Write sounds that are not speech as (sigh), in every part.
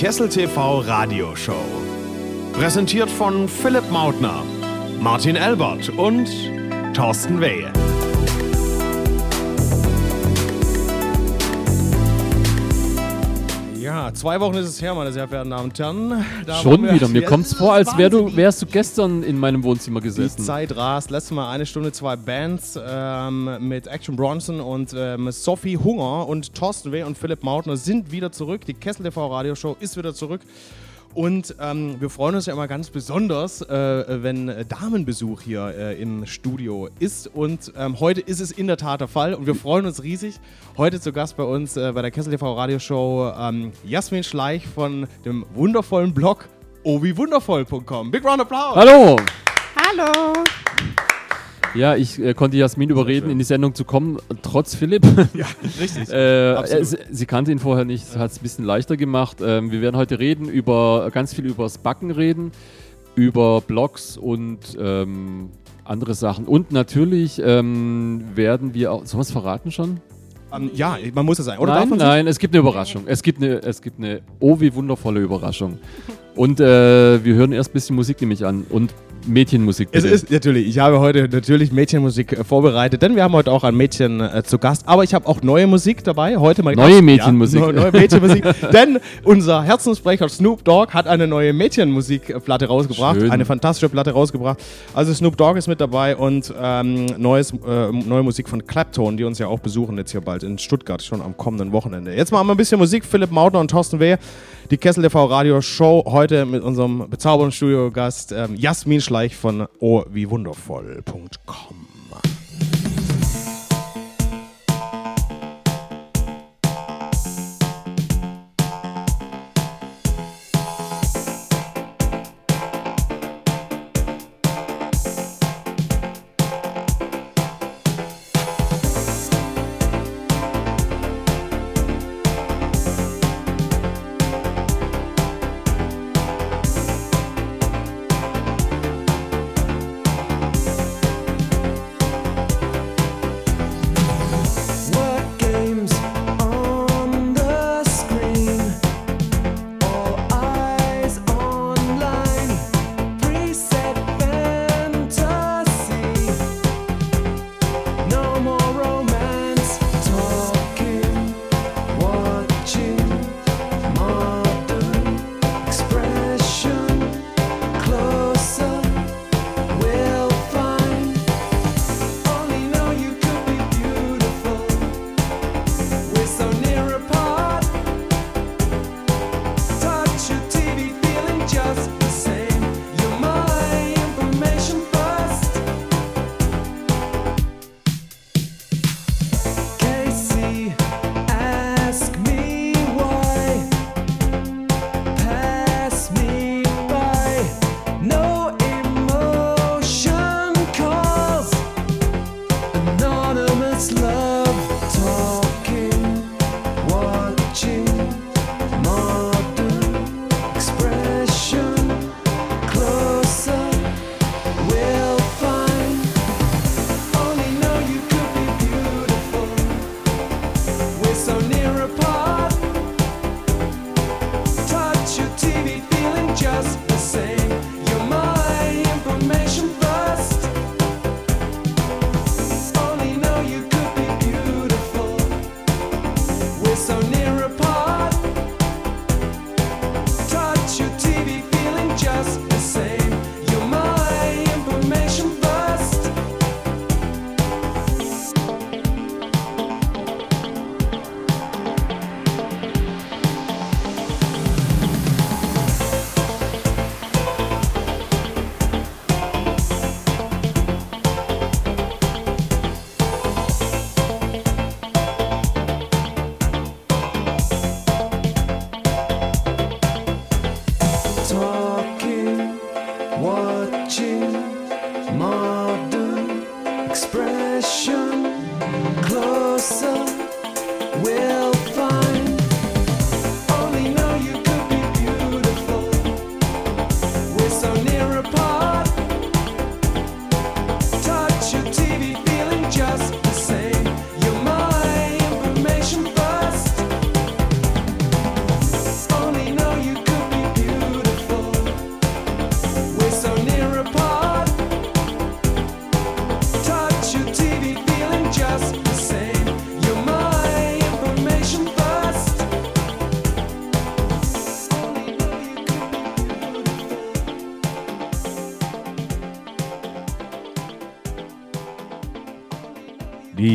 Kessel TV Radioshow. Präsentiert von Philipp Mautner, Martin Elbert und Thorsten Wehe. Ja, zwei Wochen ist es her, meine sehr verehrten Damen und Herren. Da Schon wieder. Mir kommt es vor, als wär du, wärst du gestern in meinem Wohnzimmer Die gesessen. Zeit rast. Letztes Mal eine Stunde, zwei Bands ähm, mit Action Bronson und ähm, Sophie Hunger und Thorsten W. und Philipp Mautner sind wieder zurück. Die Kessel TV Radioshow ist wieder zurück. Und ähm, wir freuen uns ja immer ganz besonders, äh, wenn Damenbesuch hier äh, im Studio ist. Und ähm, heute ist es in der Tat der Fall. Und wir freuen uns riesig. Heute zu Gast bei uns äh, bei der Kessel TV Radioshow ähm, Jasmin Schleich von dem wundervollen Blog obiwundervoll.com. Big Round Applaus! Hallo! Hallo. Ja, ich äh, konnte Jasmin überreden, in die Sendung zu kommen, trotz Philipp. (laughs) Ja, richtig. äh, sie, sie kannte ihn vorher nicht, das hat es ein bisschen leichter gemacht. Ähm, wir werden heute reden über ganz viel übers Backen reden, über Blogs und ähm, andere Sachen. Und natürlich ähm, werden wir auch. Sollen wir es verraten schon? Ähm, ja, man muss es sein. Oder nein, nein, es gibt eine Überraschung. Es gibt eine, es gibt eine, oh wie wundervolle Überraschung. Und äh, wir hören erst ein bisschen Musik nämlich an. Und Mädchenmusik. Es bitte. ist natürlich, ich habe heute natürlich Mädchenmusik äh, vorbereitet, denn wir haben heute auch ein Mädchen äh, zu Gast. Aber ich habe auch neue Musik dabei. Heute mal Neue Mädchenmusik. Ja, neu- neue Mädchenmusik. (laughs) denn unser Herzensbrecher Snoop Dogg hat eine neue Mädchenmusikplatte rausgebracht. Schön. Eine fantastische Platte rausgebracht. Also Snoop Dogg ist mit dabei und ähm, neues, äh, neue Musik von Clapton, die uns ja auch besuchen jetzt hier bald in Stuttgart, schon am kommenden Wochenende. Jetzt machen wir ein bisschen Musik. Philipp Mautner und Thorsten Wehr. Die Kessel TV Radio Show heute mit unserem bezaubernden Studiogast ähm, Jasmin Schleich von oh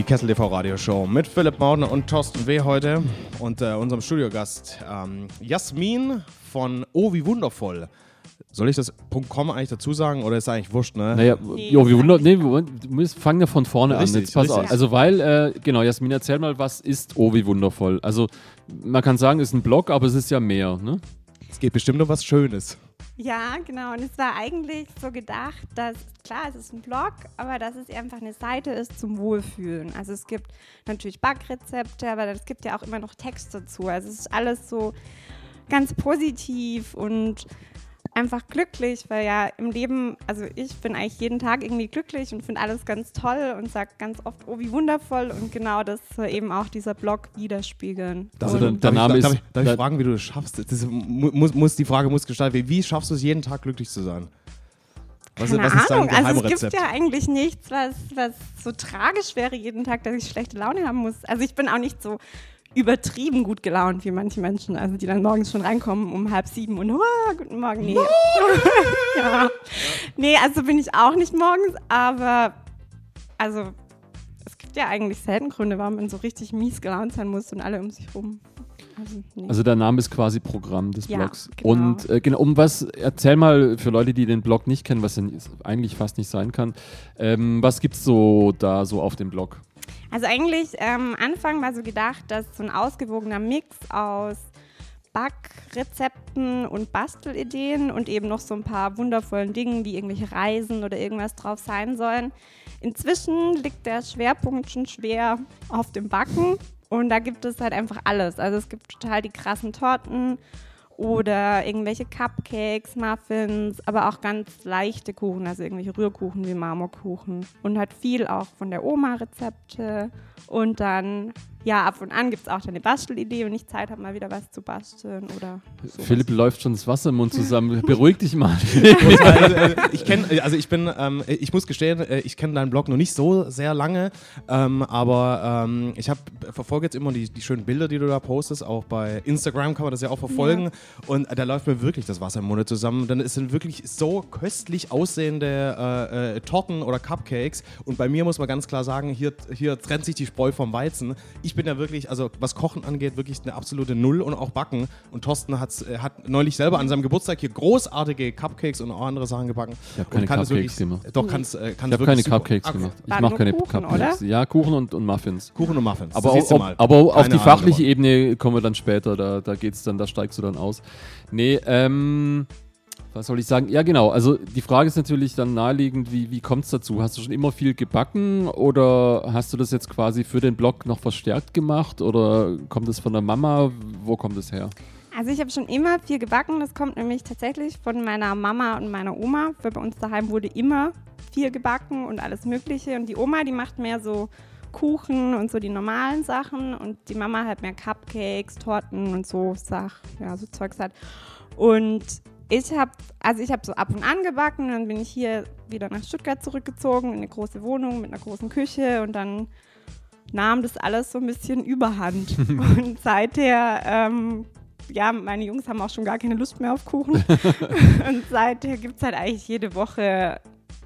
Kessel TV Radioshow mit Philipp Maudner und Thorsten W. heute und äh, unserem Studiogast ähm, Jasmin von Oh wie wundervoll. Soll ich das .com eigentlich dazu sagen oder ist eigentlich wurscht, ne? Naja, Nee, jo, wundern, ich nee, wir müssen- fangen ja von vorne Richtig, an. Jetzt pass richtig. auf. Also weil, äh, genau, Jasmin, erzähl mal, was ist Oh wie wundervoll? Also man kann sagen, es ist ein Blog, aber es ist ja mehr, ne? Es geht bestimmt um was Schönes. Ja, genau. Und es war eigentlich so gedacht, dass, klar, es ist ein Blog, aber dass es einfach eine Seite ist zum Wohlfühlen. Also es gibt natürlich Backrezepte, aber es gibt ja auch immer noch Text dazu. Also es ist alles so ganz positiv und einfach glücklich, weil ja im Leben, also ich bin eigentlich jeden Tag irgendwie glücklich und finde alles ganz toll und sage ganz oft, oh, wie wundervoll. Und genau das soll eben auch dieser Blog widerspiegeln. Also der- der darf Name ich, darf, ist- ich, darf ich fragen, wie du das schaffst? Das mu- muss, muss, die Frage muss gestaltet werden. Wie schaffst du es jeden Tag glücklich zu sein? Was, Keine was ist dein Ahnung, also es gibt ja eigentlich nichts, was, was so tragisch wäre jeden Tag, dass ich schlechte Laune haben muss. Also ich bin auch nicht so übertrieben gut gelaunt wie manche Menschen, also die dann morgens schon reinkommen um halb sieben und "Uah, guten Morgen, nee. (laughs) ja. Nee, also bin ich auch nicht morgens, aber also es gibt ja eigentlich selten Gründe, warum man so richtig mies gelaunt sein muss und alle um sich rum. Also, nee. Also der Name ist quasi Programm des Ja, Blogs. genau. Und äh, genau, um was, erzähl mal für Leute, die den Blog nicht kennen, was denn eigentlich fast nicht sein kann, ähm, was gibt's so da so auf dem Blog? Also eigentlich ähm, Anfang war so gedacht, dass so ein ausgewogener Mix aus Backrezepten und Bastelideen und eben noch so ein paar wundervollen Dingen wie irgendwelche Reisen oder irgendwas drauf sein sollen. Inzwischen liegt der Schwerpunkt schon schwer auf dem Backen und da gibt es halt einfach alles. Also es gibt total die krassen Torten oder irgendwelche Cupcakes, Muffins, aber auch ganz leichte Kuchen, also irgendwelche Rührkuchen wie Marmorkuchen. Und halt viel auch von der Oma Rezepte. Und dann, ja, ab und an gibt es auch dann eine Bastelidee, wenn ich Zeit habe, mal wieder was zu basteln oder sowas. Philipp läuft schon das Wasser im Mund (laughs) zusammen. Beruhig dich mal. (laughs) also, also, ich kenne, also ich bin, ähm, ich muss gestehen, äh, ich kenne deinen Blog noch nicht so sehr lange, ähm, aber ähm, ich habe verfolge jetzt immer die, die schönen Bilder, die du da postest. Auch bei Instagram kann man das ja auch verfolgen und äh, da läuft mir wirklich das Wasser im Munde zusammen. Dann sind wirklich so köstlich aussehende äh, äh, Torten oder Cupcakes und bei mir muss man ganz klar sagen, hier, hier trennt sich die Spreu vom Weizen. Ich bin ja wirklich, also was Kochen angeht, wirklich eine absolute Null und auch Backen. Und Thorsten hat's, äh, hat neulich selber an seinem Geburtstag hier großartige Cupcakes und auch andere Sachen gebacken. Ich habe keine Cupcakes wirklich, gemacht. Doch, kann's, äh, kann Ich habe keine super. Cupcakes gemacht. Ich mache keine Kuchen, Cupcakes. Ja, Kuchen und, und Muffins. Kuchen und Muffins. Aber, auf, mal. aber auf Keine die fachliche. Ebene kommen wir dann später. Da, da geht's dann, da steigst du dann aus. Nee, ähm, was soll ich sagen? Ja, genau. Also die Frage ist natürlich dann naheliegend, wie, wie kommt es dazu? Hast du schon immer viel gebacken oder hast du das jetzt quasi für den Blog noch verstärkt gemacht oder kommt es von der Mama? Wo kommt es her? Also ich habe schon immer viel gebacken. Das kommt nämlich tatsächlich von meiner Mama und meiner Oma. Weil bei uns daheim wurde immer viel gebacken und alles Mögliche. Und die Oma, die macht mehr so Kuchen und so die normalen Sachen. Und die Mama halt mehr Cupcakes, Torten und so Sach, ja, so Zeugs hat. Und ich habe, also ich habe so ab und an gebacken. Dann bin ich hier wieder nach Stuttgart zurückgezogen in eine große Wohnung mit einer großen Küche. Und dann nahm das alles so ein bisschen überhand. (laughs) und seither ähm, ja, meine Jungs haben auch schon gar keine Lust mehr auf Kuchen. (laughs) und seither gibt es halt eigentlich jede Woche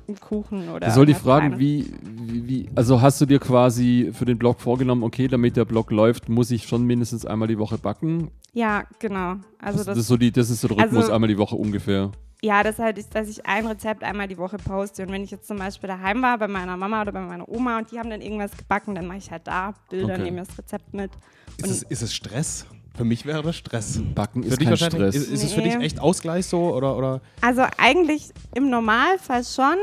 einen Kuchen oder. Ich soll die fragen, wie, wie, wie, also hast du dir quasi für den Blog vorgenommen, okay, damit der Blog läuft, muss ich schon mindestens einmal die Woche backen? Ja, genau. Also Das, das, das, ist, so die, das ist so der Rhythmus, Also- einmal die Woche ungefähr. ja, das halt ist, dass ich ein Rezept einmal die Woche poste. Und wenn ich jetzt zum Beispiel daheim war bei meiner Mama oder bei meiner Oma und die haben dann irgendwas gebacken, dann mache ich halt da Bilder, Okay. nehme das Rezept mit. Ist es, ist es Stress? Für mich wäre das Stress. Backen Für ist dich kein. Stress. Ist, ist es für dich Nee. echt Ausgleich so oder, oder? Also eigentlich im Normalfall schon.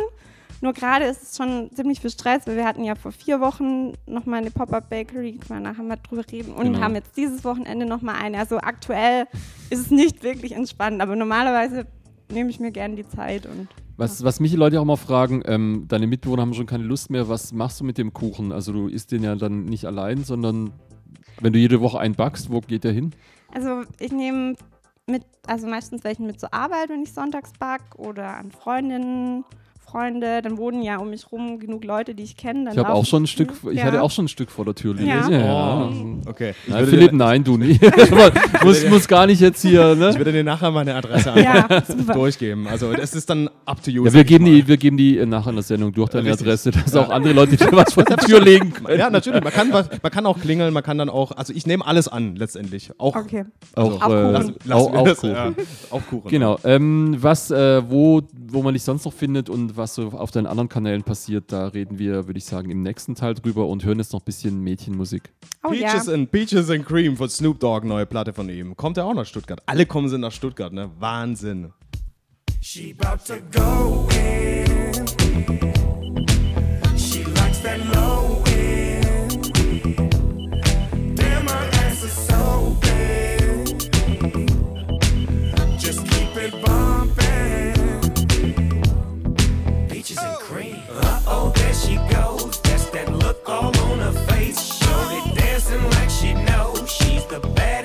Nur gerade ist es schon ziemlich viel Stress, weil wir hatten ja vor vier Wochen nochmal eine Pop-Up Bakery, können wir nachher mal drüber reden, und Genau. haben jetzt dieses Wochenende nochmal eine. Also aktuell ist es nicht wirklich entspannt, aber normalerweise nehme ich mir gerne die Zeit und Was, was mich die Leute auch immer fragen, ähm, deine Mitbewohner haben schon keine Lust mehr, was machst du mit dem Kuchen? Also du isst den ja dann nicht allein, sondern wenn du jede Woche einen backst, wo geht der hin? Also ich nehme mit, also meistens welchen mit zur Arbeit, wenn ich sonntags back oder an Freundinnen, Freunde, dann wohnen ja um mich rum genug Leute, die ich kenne. Ich habe auch schon ein Stück, ich ja. hatte auch schon ein Stück vor der Tür liegen. Ja. Ja. Okay. Ich Nein, würde Philipp, dir, nein, du (laughs) nicht. (laughs) muss, muss gar nicht jetzt hier, ich ne? würde dir nachher meine Adresse Ja, durchgeben. Also es ist dann up to you. Ja, wir ich geben, mal. die, wir geben die nachher in der Sendung durch deine Richtig. Adresse, dass auch andere Leute dir was vor die (laughs) Tür legen können. Ja, natürlich. Man kann, was- man kann auch klingeln, man kann dann auch, also ich nehme alles an, letztendlich. Auch, Okay. Auch, Auch äh, Kuchen. lass, lass auch, auch Kuchen. Ja, auch Kuchen. Genau. Ähm, was, äh, wo, wo man dich sonst noch findet und was so auf deinen anderen Kanälen passiert, da reden wir, würde ich sagen, im nächsten Teil drüber und hören jetzt noch ein bisschen Mädchenmusik. Oh ja. Peaches, and, Peaches and Cream von Snoop Dogg, neue Platte von ihm. Kommt er auch nach Stuttgart? Alle kommen sind nach Stuttgart, ne? Wahnsinn. She about to go in. the best.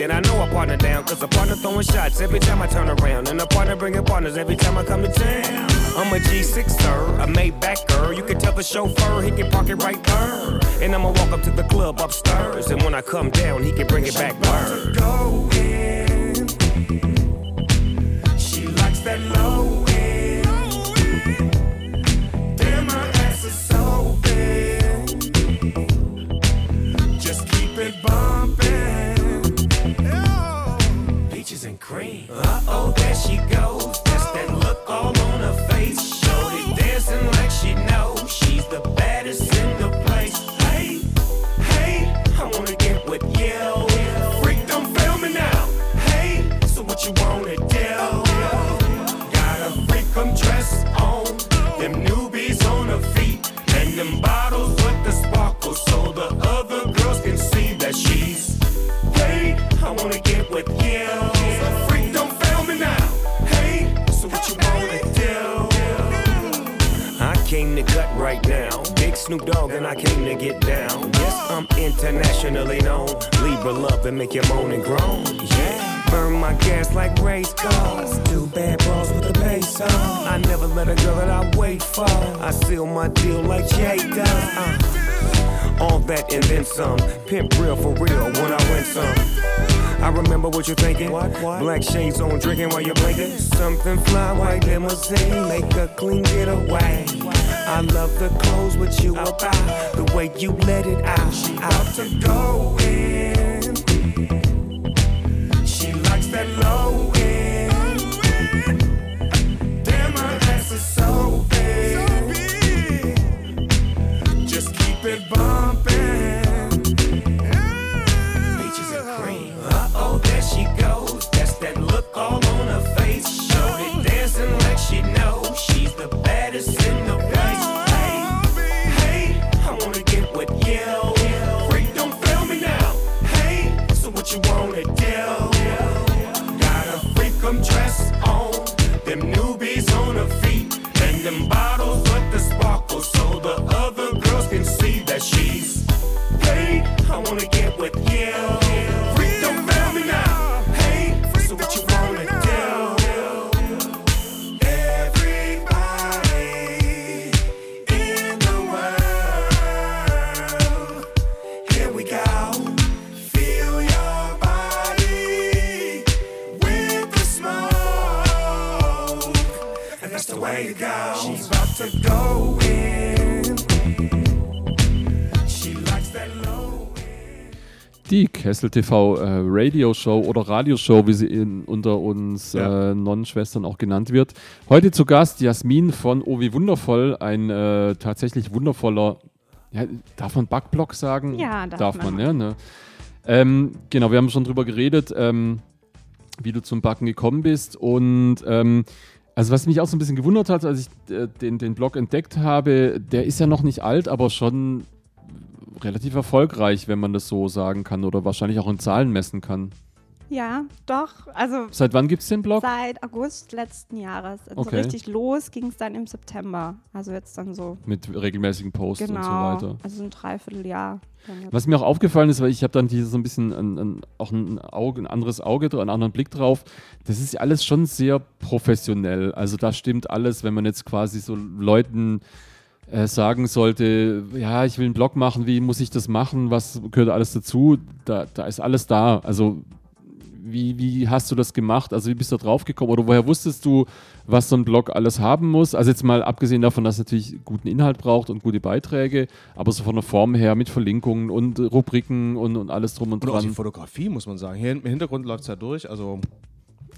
Then I know I partner down. Cause a partner throwing shots every time I turn around. And a partner bringing partners every time I come to town. I'm a G6 sir, a Maybach girl. You can tell the chauffeur he can park it right there. And I'ma walk up to the club upstairs. And when I come down, he can bring it back word. Go in. Make you moan and groan. Yeah. Burn my gas like race cars. Two bad bras with the bass on. I never let a girl that I wait for. I seal my deal like Jay does. Uh. All that and then some. Pimp real for real when I win some. I remember what you're thinking. What, what? Black shades on, drinking while you're blinking. Something fly, white limousine, make a clean getaway. I love the clothes with you about, the way you let it out. She out to go in. couper le. Kessel TV äh, Radio Show oder Radioshow, wie sie in, unter uns Ja. äh, Nonnenschwestern auch genannt wird. Heute zu Gast Jasmin von Oh wie wundervoll, ein äh, tatsächlich wundervoller, ja, darf man Backblock sagen? Ja, darf man. man. ja, ne? ähm, genau, wir haben schon drüber geredet, ähm, wie du zum Backen gekommen bist und ähm, also was mich auch so ein bisschen gewundert hat, als ich äh, den, den Blog entdeckt habe, der ist ja noch nicht alt, aber schon relativ erfolgreich, wenn man das so sagen kann oder wahrscheinlich auch in Zahlen messen kann. Ja, doch. Also Seit wann gibt es den Blog? seit August letzten Jahres. Also Okay. So richtig los ging es dann im September. Also jetzt dann so. Mit regelmäßigen Posts genau. und so weiter. Also ein Dreivierteljahr. Was mir auch aufgefallen ist, weil ich habe dann hier so ein bisschen ein, ein, auch ein, Auge, ein anderes Auge, einen anderen Blick drauf. Das ist ja alles schon sehr professionell. Also da stimmt alles, wenn man jetzt quasi so Leuten äh, sagen sollte, ja, ich will einen Blog machen, wie muss ich das machen, was gehört alles dazu? Da, da ist alles da. Also wie, wie hast du das gemacht? Also wie bist du da drauf gekommen? Oder woher wusstest du, was so ein Blog alles haben muss? Also jetzt mal abgesehen davon, dass es natürlich guten Inhalt braucht und gute Beiträge, aber so von der Form her mit Verlinkungen und Rubriken und, und alles drum und Und auch die dran. Fotografie, muss man sagen. Hier im Hintergrund läuft es ja durch. Also,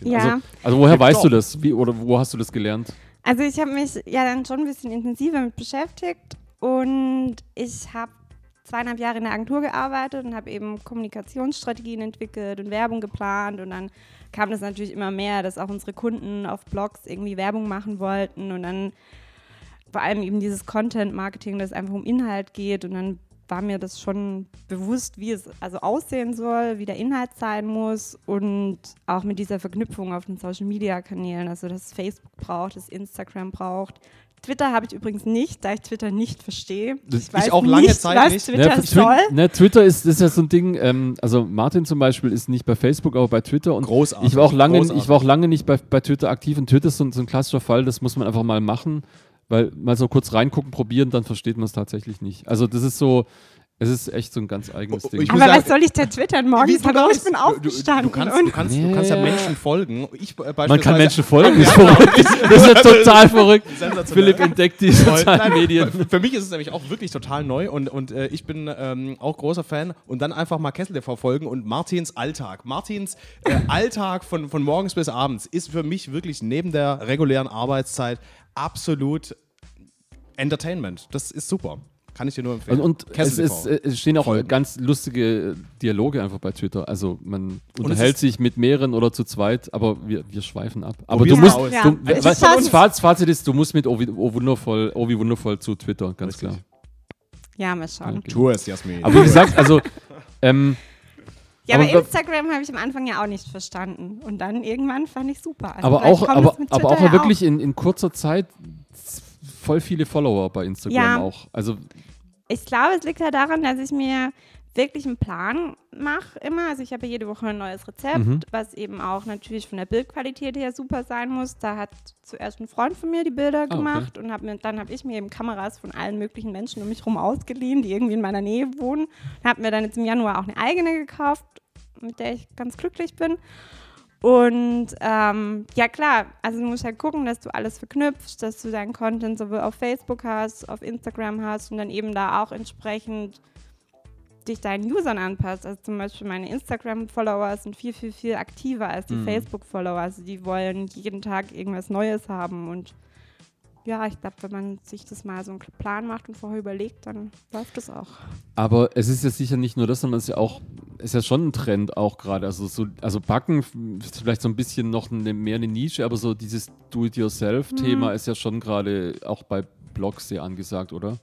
ja. Also, also woher Gibt's weißt du auch. das? Wie, oder wo hast du das gelernt? Also ich habe mich ja dann schon ein bisschen intensiver mit beschäftigt und ich habe zweieinhalb Jahre in der Agentur gearbeitet und habe eben Kommunikationsstrategien entwickelt und Werbung geplant. Und dann kam das natürlich immer mehr, dass auch unsere Kunden auf Blogs irgendwie Werbung machen wollten. Und dann vor allem eben dieses Content-Marketing, das einfach um Inhalt geht. Und dann war mir das schon bewusst, wie es also aussehen soll, wie der Inhalt sein muss und auch mit dieser Verknüpfung auf den Social-Media-Kanälen, also dass Facebook braucht, dass Instagram braucht. Twitter habe ich übrigens nicht, da ich Twitter nicht verstehe. Ich auch lange nicht, Zeit was nicht. Twitter Ne, soll. Ne, Twitter ist, ist ja so ein Ding, ähm, also Martin zum Beispiel ist nicht bei Facebook, aber bei Twitter und Großartig, ich war auch lange, großartig. ich war auch lange nicht bei, bei Twitter aktiv und Twitter ist so, ein- so ein klassischer Fall, das muss man einfach mal machen, weil mal so kurz reingucken, probieren, dann versteht man es tatsächlich nicht. Also das ist so, es ist echt so ein ganz eigenes Oh, Ding. ich Aber sagen- was soll ich da twittern Hallo, ich bin aufgestanden. Du, du, kannst, du, kannst, du kannst ja. Menschen folgen. Ich, äh, Man kann Menschen folgen, das ist verrückt. (laughs) Das ist ja total verrückt. Philipp entdeckt die sozialen Medien. Für, für mich ist es nämlich auch wirklich total neu und, und äh, ich bin ähm, auch großer Fan und dann einfach mal Kessel TV folgen und Martins Alltag. Martins äh, Alltag von, von morgens bis abends ist für mich wirklich neben der regulären Arbeitszeit absolut Entertainment. Das ist super. Kann ich dir nur empfehlen. Und, und es, ist, es stehen auch Folgen. ganz lustige Dialoge einfach bei Twitter. Also man unterhält sich mit mehreren oder zu zweit, aber wir, wir schweifen ab. Aber du musst. Ja. du, Also was, ich schaff's. das Faz- Fazit ist, du musst mit wie, oh, wundervoll, oh wie wundervoll zu Twitter, ganz Richtig. klar. Ja, mal schauen. Okay. Tu es, Jasmin. Aber wie gesagt, also (laughs) ähm, Ja, aber, Aber- Instagram habe ich am Anfang ja auch nicht verstanden. Und dann irgendwann fand ich super. Also aber auch, aber, aber auch ja wirklich in, in kurzer Zeit voll viele Follower bei Instagram Ja. auch. Also Ich glaube, es liegt ja daran, dass ich mir wirklich einen Plan mache immer. Also ich habe jede Woche ein neues Rezept, Mhm. was eben auch natürlich von der Bildqualität her super sein muss. Da hat zuerst ein Freund von mir die Bilder okay. gemacht und hab mir, dann habe ich mir eben Kameras von allen möglichen Menschen um mich herum ausgeliehen, die irgendwie in meiner Nähe wohnen. Und habe mir dann jetzt im Januar auch eine eigene gekauft, mit der ich ganz glücklich bin. Und ähm, ja klar, also du musst halt gucken, dass du alles verknüpfst, dass du deinen Content sowohl auf Facebook hast, auf Instagram hast und dann eben da auch entsprechend dich deinen Usern anpasst. Also zum Beispiel meine Instagram-Follower sind viel, viel, viel aktiver als die Mhm. Facebook-Follower. Also die wollen jeden Tag irgendwas Neues haben und ja, ich glaube, wenn man sich das mal so einen Plan macht und vorher überlegt, dann läuft das auch. Aber es ist ja sicher nicht nur das, sondern es ist ja auch, ist ja schon ein Trend auch gerade. Also so, also Backen ist vielleicht so ein bisschen noch eine, mehr eine Nische, aber so dieses Do-it-yourself-Thema Mhm. ist ja schon gerade auch bei Blogs sehr angesagt, oder?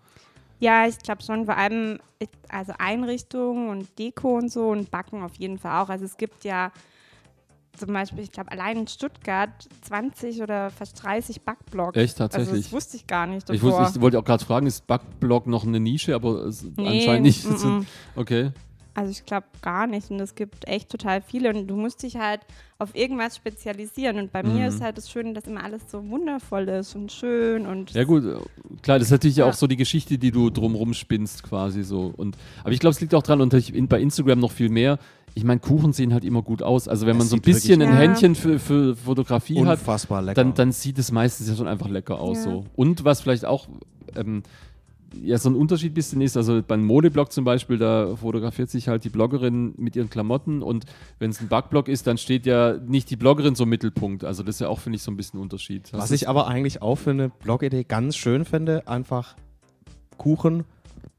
Ja, ich glaube schon, vor allem ich- also Einrichtungen und Deko und so und Backen auf jeden Fall auch. Also es gibt ja zum Beispiel, ich glaube, allein in Stuttgart 20 oder fast 30 Backblogs. Echt, Also tatsächlich? das wusste ich gar nicht Ich, davor. wusste, ich wollte auch gerade fragen, ist Backblog noch eine Nische, aber Nee, anscheinend nicht. mm, mm. (laughs) Okay. Also ich glaube gar nicht. Und es gibt echt total viele. Und du musst dich halt auf irgendwas spezialisieren. Und bei Mhm. mir ist halt das Schöne, dass immer alles so wundervoll ist und schön und Ja gut, äh, klar, das ist natürlich Ja. auch so die Geschichte, die du drumrum spinnst quasi so. Und, aber ich glaube, es liegt auch dran und ich- in, bei Instagram noch viel mehr. Ich meine, Kuchen sehen halt immer gut aus. Also wenn Es man so ein bisschen ein Ja. Händchen für, für Fotografie hat, Unfassbar lecker. dann, dann sieht es meistens ja schon einfach lecker aus. Ja. So. Und was vielleicht auch, ähm, ja so ein Unterschied ein bisschen ist. Also beim Modeblog zum Beispiel, da fotografiert sich halt die Bloggerin mit ihren Klamotten und wenn es ein Backblog ist, dann steht ja nicht die Bloggerin so im Mittelpunkt. Also das ist ja auch, finde ich, so ein bisschen ein Unterschied. Hast Was ich aber eigentlich auch für eine Blogidee ganz schön finde, einfach Kuchen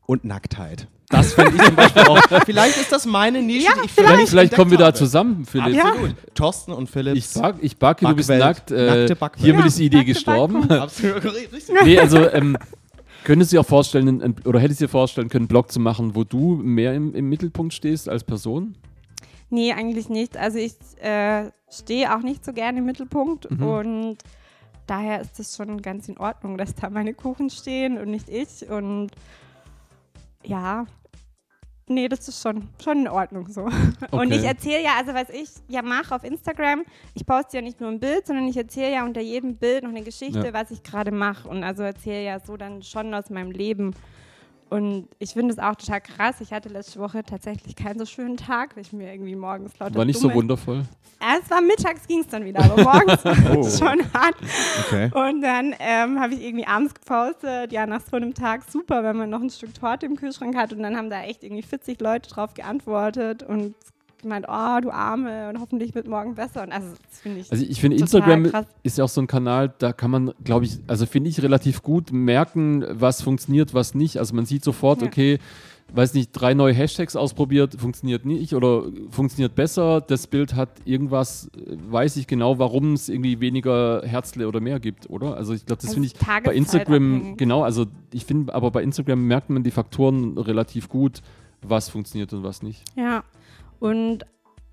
und Nacktheit. Das finde ich zum Beispiel auch. (laughs) Vielleicht ist das meine Nische, Ja, die ich vielleicht, vielleicht kommen wir da zusammen, Philipp. Absolut. Thorsten und Philipp. Ich, back, ich backe, du bist Backwelt. nackt. Äh, Nackte Backwelt. hiermit Ja, ist die Idee gestorben. Absolut richtig. nee, also ähm, könntest du dir auch vorstellen, ein- oder hättest du dir vorstellen können, einen Blog zu machen, wo du mehr im, im Mittelpunkt stehst als Person? Nee, eigentlich nicht. Also ich äh, stehe auch nicht so gerne im Mittelpunkt Mhm. und daher ist es schon ganz in Ordnung, dass da meine Kuchen stehen und nicht ich. Und ja, nee, das ist schon, schon in Ordnung so. (laughs) Und Okay. ich erzähle ja, also was ich ja mache auf Instagram, ich poste ja nicht nur ein Bild, sondern ich erzähle ja unter jedem Bild noch eine Geschichte, Ja. was ich gerade mache. Und also erzähle ja so dann schon aus meinem Leben. Und ich finde es auch total krass. Ich hatte letzte Woche tatsächlich keinen so schönen Tag, weil ich mir irgendwie morgens lauter War nicht so dumme- wundervoll. Ja, es war mittags ging es dann wieder, aber morgens (laughs) war Oh. es schon hart. Okay. Und dann ähm, habe ich irgendwie abends gepostet, ja, nach so einem Tag super, wenn man noch ein Stück Torte im Kühlschrank hat. Und dann haben da echt irgendwie 40 Leute drauf geantwortet und gemeint, oh, du Arme, und hoffentlich wird morgen besser. Und also, das finde ich. Also ich finde, Instagram krass. ist ja auch so ein Kanal, da kann man, glaube ich, also finde ich relativ gut merken, was funktioniert, was nicht. Also man sieht sofort, Ja. okay, weiß nicht, drei neue Hashtags ausprobiert, funktioniert nicht oder funktioniert besser. Das Bild hat irgendwas, weiß ich genau, warum es irgendwie weniger Herzle oder mehr gibt, oder? Also ich glaube, das Also finde ich bei. Instagram, genau, also ich finde, aber bei Instagram merkt man die Faktoren relativ gut, was funktioniert und was nicht. Ja, und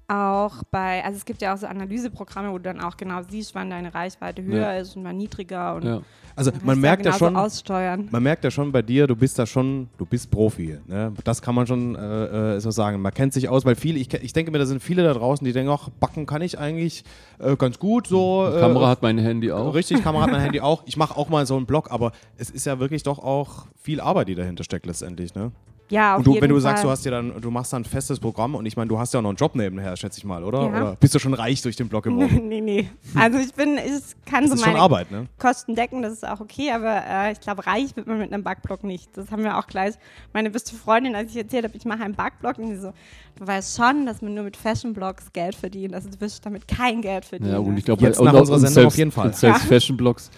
auch bei, also es gibt ja auch so Analyseprogramme, wo du dann auch genau siehst, wann deine Reichweite höher Ja. ist und wann niedriger. Und Ja. Also man merkt ja schon, aussteuern. man merkt ja schon bei dir, du bist da schon, du bist Profi. Ne? Das kann man schon äh, äh, so sagen. Man kennt sich aus, weil viele, ich, ich denke mir, da sind viele da draußen, die denken, ach, backen kann ich eigentlich äh, ganz gut. So, Die äh, Kamera hat mein Handy auch. Richtig, Kamera hat mein Handy (laughs) auch. Ich mache auch mal so einen Blog, aber es ist ja wirklich doch auch viel Arbeit, die dahinter steckt letztendlich. Ne? Ja, auf Und du, jeden wenn du Fall. sagst, du hast dir dann, du machst dann ein festes Programm und ich meine, du hast ja auch noch einen Job nebenher, schätze ich mal, oder? Ja. Oder bist du schon reich durch den Blog (laughs) geworden? nee, nee. Also ich bin, ich kann Das so ist schon meine Arbeit, ne? Kosten decken, das ist auch okay, aber äh, ich glaube, reich wird man mit einem Backblog nicht. Das haben wir auch gleich. Meine beste Freundin, als ich erzählt habe, ich mache einen Backblog, und sie so, du weißt schon, dass man nur mit Fashion-Blogs Geld verdient. Also du wirst damit kein Geld verdienen. Ja, und ich glaube, Jetzt nach unserer Sendung selbst, auf jeden Fall. Selbst Ja. Fashion-Blogs.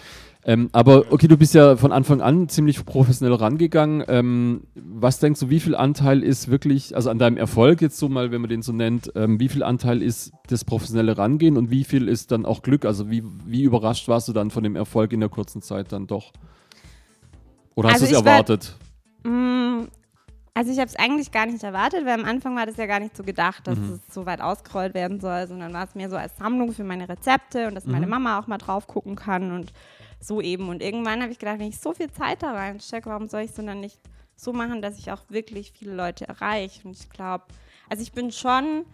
Ähm, aber okay, du bist ja von Anfang an ziemlich professionell rangegangen. Ähm, was denkst du, wie viel Anteil ist wirklich, also an deinem Erfolg jetzt so mal, wenn man den so nennt, ähm, wie viel Anteil ist das professionelle Rangehen und wie viel ist dann auch Glück? Also wie, wie überrascht warst du dann von dem Erfolg in der kurzen Zeit dann doch? Oder hast Also du es ich war- erwartet? Mm, Also ich habe es eigentlich gar nicht erwartet, weil am Anfang war das ja gar nicht so gedacht, dass Mhm. es so weit ausgerollt werden soll, sondern war es mehr so als Sammlung für meine Rezepte und dass meine Mhm. Mama auch mal drauf gucken kann und so eben. Und irgendwann habe ich gedacht, wenn ich so viel Zeit da reinstecke, warum soll ich es dann nicht so machen, dass ich auch wirklich viele Leute erreiche? Und ich glaube, also ich bin schon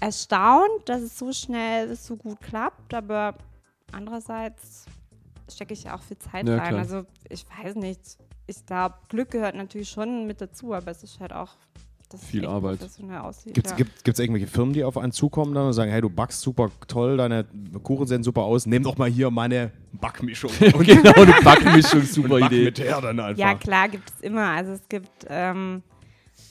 erstaunt, dass es so schnell so gut klappt, aber andererseits stecke ich ja auch viel Zeit Ja, rein. klar. Also ich weiß nicht. Ich glaube, Glück gehört natürlich schon mit dazu, aber es ist halt auch dass es Viel echt Arbeit. professionell aussieht. Gibt es ja. gibt, irgendwelche Firmen, die auf einen zukommen dann und sagen, hey, du backst super toll, deine Kuchen sehen super aus, nimm doch mal hier meine Backmischung (laughs) und genau, eine (laughs) Backmischung, super back Idee. mit her dann einfach. Ja, klar, gibt es immer. Also es gibt, ähm,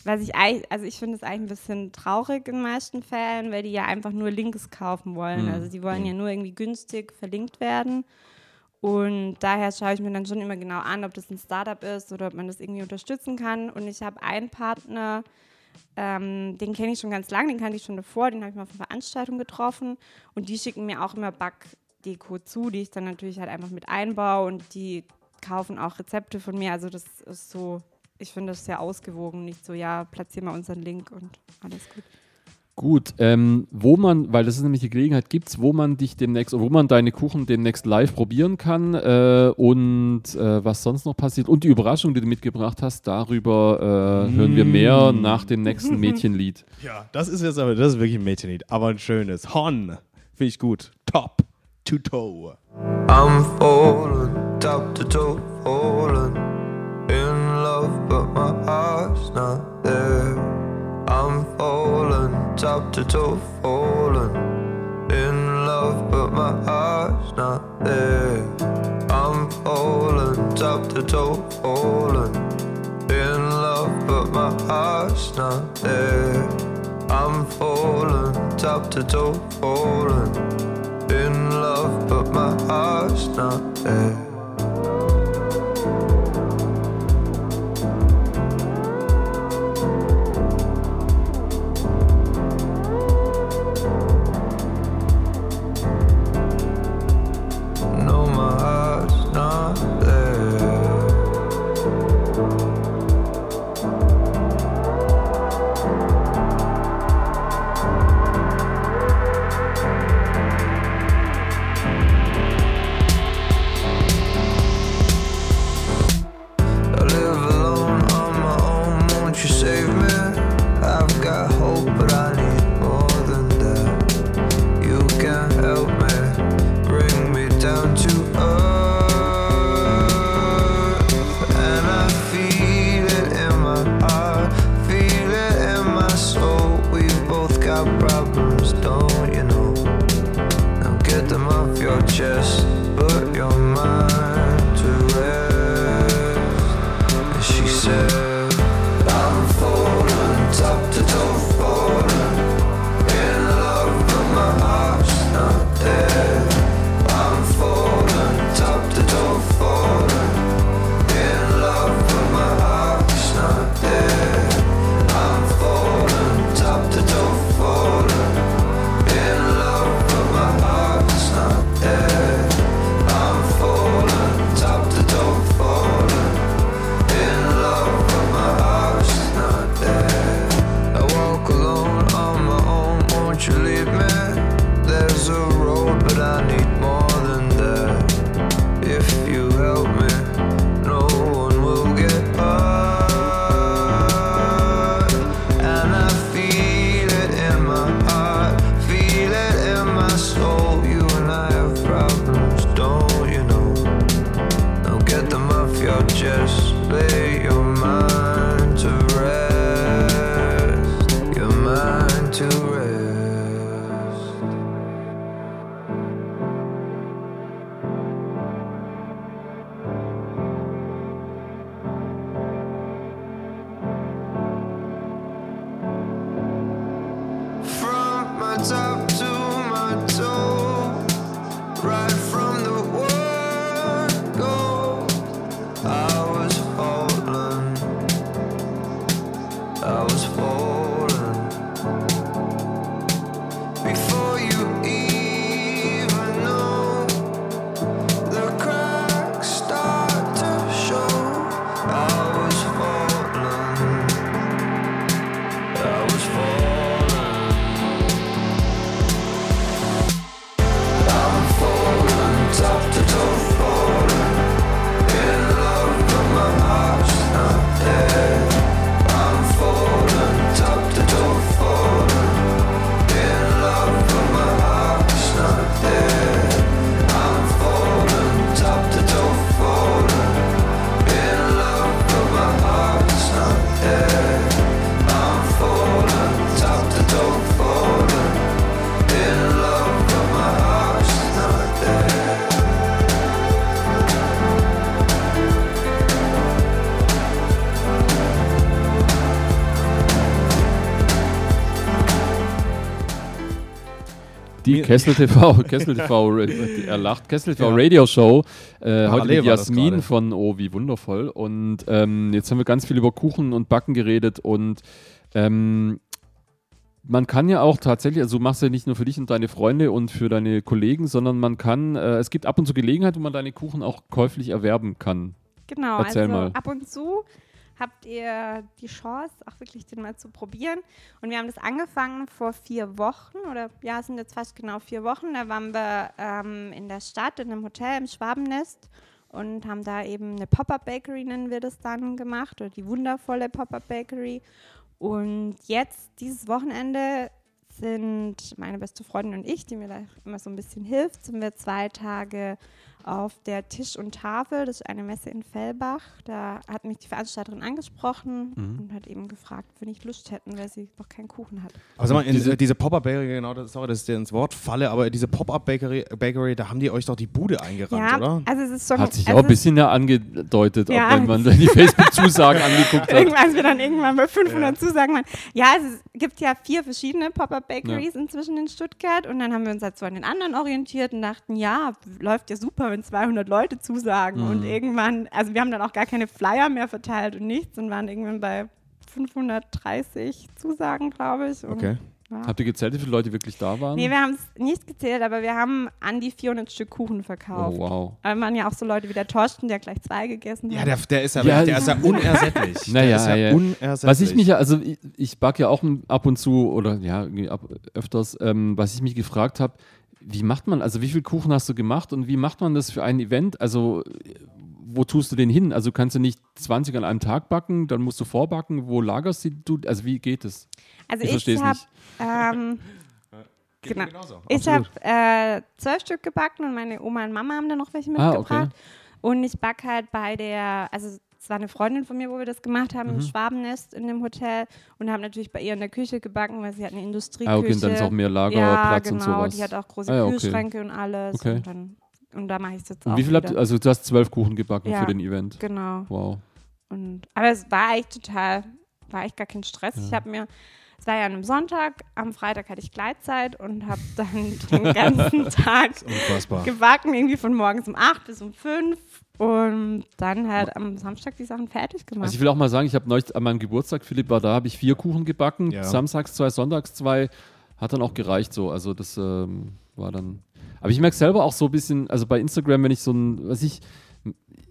was ich eigentlich, also ich finde es eigentlich ein bisschen traurig in den meisten Fällen, weil die ja einfach nur Links kaufen wollen. Mhm. Also die wollen ja nur irgendwie günstig verlinkt werden. Und daher schaue ich mir dann schon immer genau an, ob das ein Startup ist oder ob man das irgendwie unterstützen kann. Und ich habe einen Partner, ähm, den kenne ich schon ganz lange, den kannte ich schon davor, den habe ich mal auf einer Veranstaltung getroffen. Und die schicken mir auch immer Backdeko zu, die ich dann natürlich halt einfach mit einbaue und die kaufen auch Rezepte von mir. Also das ist so, ich finde das sehr ausgewogen, nicht so, ja, platzieren wir unseren Link und alles gut. Gut, ähm, wo man, weil das ist nämlich die Gelegenheit, gibt wo man dich demnächst, oder wo man deine Kuchen demnächst live probieren kann äh, und äh, was sonst noch passiert und die Überraschung, die du mitgebracht hast, darüber äh, hören wir mehr nach dem nächsten (laughs) Mädchenlied. Ja, das ist jetzt aber, das ist wirklich ein Mädchenlied, aber ein schönes. Hon, finde ich gut. Top to toe. I'm falling top to toe, falling in love, but my heart's not there. Top to toe, falling in love, but my heart's not there. I'm falling top to toe, falling in love, but my heart's not there. I'm falling top to toe, falling in love, but my heart's not there. out Kessel TV, (laughs) Kessel TV, er lacht, Kessel TV Radio Show. Äh, heute mit Jasmin von Oh, wie wundervoll. Und ähm, jetzt haben wir ganz viel über Kuchen und Backen geredet und ähm, man kann ja auch tatsächlich, also du machst ja nicht nur für dich und deine Freunde und für deine Kollegen, sondern man kann, äh, es gibt ab und zu Gelegenheit, wo man deine Kuchen auch käuflich erwerben kann. Genau, Erzähl also mal. ab und zu habt ihr die Chance, auch wirklich den mal zu probieren. Und wir haben das angefangen vor vier Wochen oder ja, es sind jetzt fast genau vier Wochen. Da waren wir ähm, in der Stadt, in einem Hotel im Schwabennest und haben da eben eine Pop-Up Bakery, nennen wir das dann, gemacht oder die wundervolle Pop-Up Bakery. Und jetzt, dieses Wochenende, sind meine beste Freundin und ich, die mir da immer so ein bisschen hilft, sind wir zwei Tage auf der Tisch und Tafel. Das ist eine Messe in Fellbach. Da hat mich die Veranstalterin angesprochen Mhm. und hat eben gefragt, wenn ich Lust hätten, weil sie noch keinen Kuchen hat. Also mal, in, Diese- diese, Pop-Up-Bakery, genau, das, sorry, dass ich dir ins Wort falle, aber diese Pop-Up-Bakery, Bakery, da haben die euch doch die Bude eingerannt, ja, oder? also es ist schon. Hat sich also auch ein bisschen ja angedeutet, Ja. auch wenn man die (laughs) Facebook-Zusagen angeguckt (laughs) hat. Irgendwann, als wir dann irgendwann bei 500 Zusagen waren. Ja, es gibt ja vier verschiedene Pop-Up-Bakeries inzwischen in Stuttgart und dann haben wir uns halt so an den anderen orientiert und dachten, ja, läuft ja super, wenn 200 Leute zusagen Mhm. und irgendwann, also wir haben dann auch gar keine Flyer mehr verteilt und nichts und waren irgendwann bei 530 Zusagen, glaube ich. Okay. Ja. Habt ihr gezählt, wie viele Leute wirklich da waren? Nee, wir haben es nicht gezählt, aber wir haben an die 400 Stück Kuchen verkauft. oh, wow. Aber waren ja auch so Leute wie der Torsten, der gleich zwei gegessen Ja, hat. der, der ist ja, Ja, (laughs) der ist ja unersättlich. der Naja, ist ja, ja. unersättlich. Was ich mich ja, also ich, ich backe ja auch ab und zu oder ja, ab, öfters, ähm, was ich mich gefragt habe, wie macht man, also wie viel Kuchen hast du gemacht und wie macht man das für ein Event? Also wo tust du den hin? Also kannst du nicht 20 an einem Tag backen, dann musst du vorbacken, wo lagerst du, also wie geht es? Also Ich ich, habe ähm, genau. Ich habe äh, zwölf Stück gebacken und meine Oma und Mama haben dann noch welche Ah, mitgebracht. okay. Und ich backe halt bei der, also es war eine Freundin von mir, wo wir das gemacht haben, Mhm. im Schwabennest in dem Hotel und haben natürlich bei ihr in der Küche gebacken, weil sie hat eine Industrieküche. Ah, okay, und dann ist auch mehr ja, Lagerplatz genau, und sowas. die hat auch große Ah, ja, okay. Kühlschränke und alles. Okay. Und, dann, und da mache ich es jetzt auch Und wie viel habt ihr, also du hast zwölf Kuchen gebacken Ja. für den Event. Genau. Wow. Und, aber es war echt total, war echt gar kein Stress. Ich habe mir, es war ja an einem Sonntag, am Freitag hatte ich Gleitzeit und habe dann (laughs) den ganzen (laughs) Tag gebacken, irgendwie von morgens um 8 bis um 5 und dann halt am Samstag die Sachen fertig gemacht. Also ich will auch mal sagen, ich habe neulich an meinem Geburtstag, Philipp war da, habe ich vier Kuchen gebacken, Ja. samstags zwei, sonntags zwei, hat dann auch gereicht so. Also das ähm, war dann. Aber ich merke selber auch so ein bisschen, also bei Instagram, wenn ich so ein, was ich,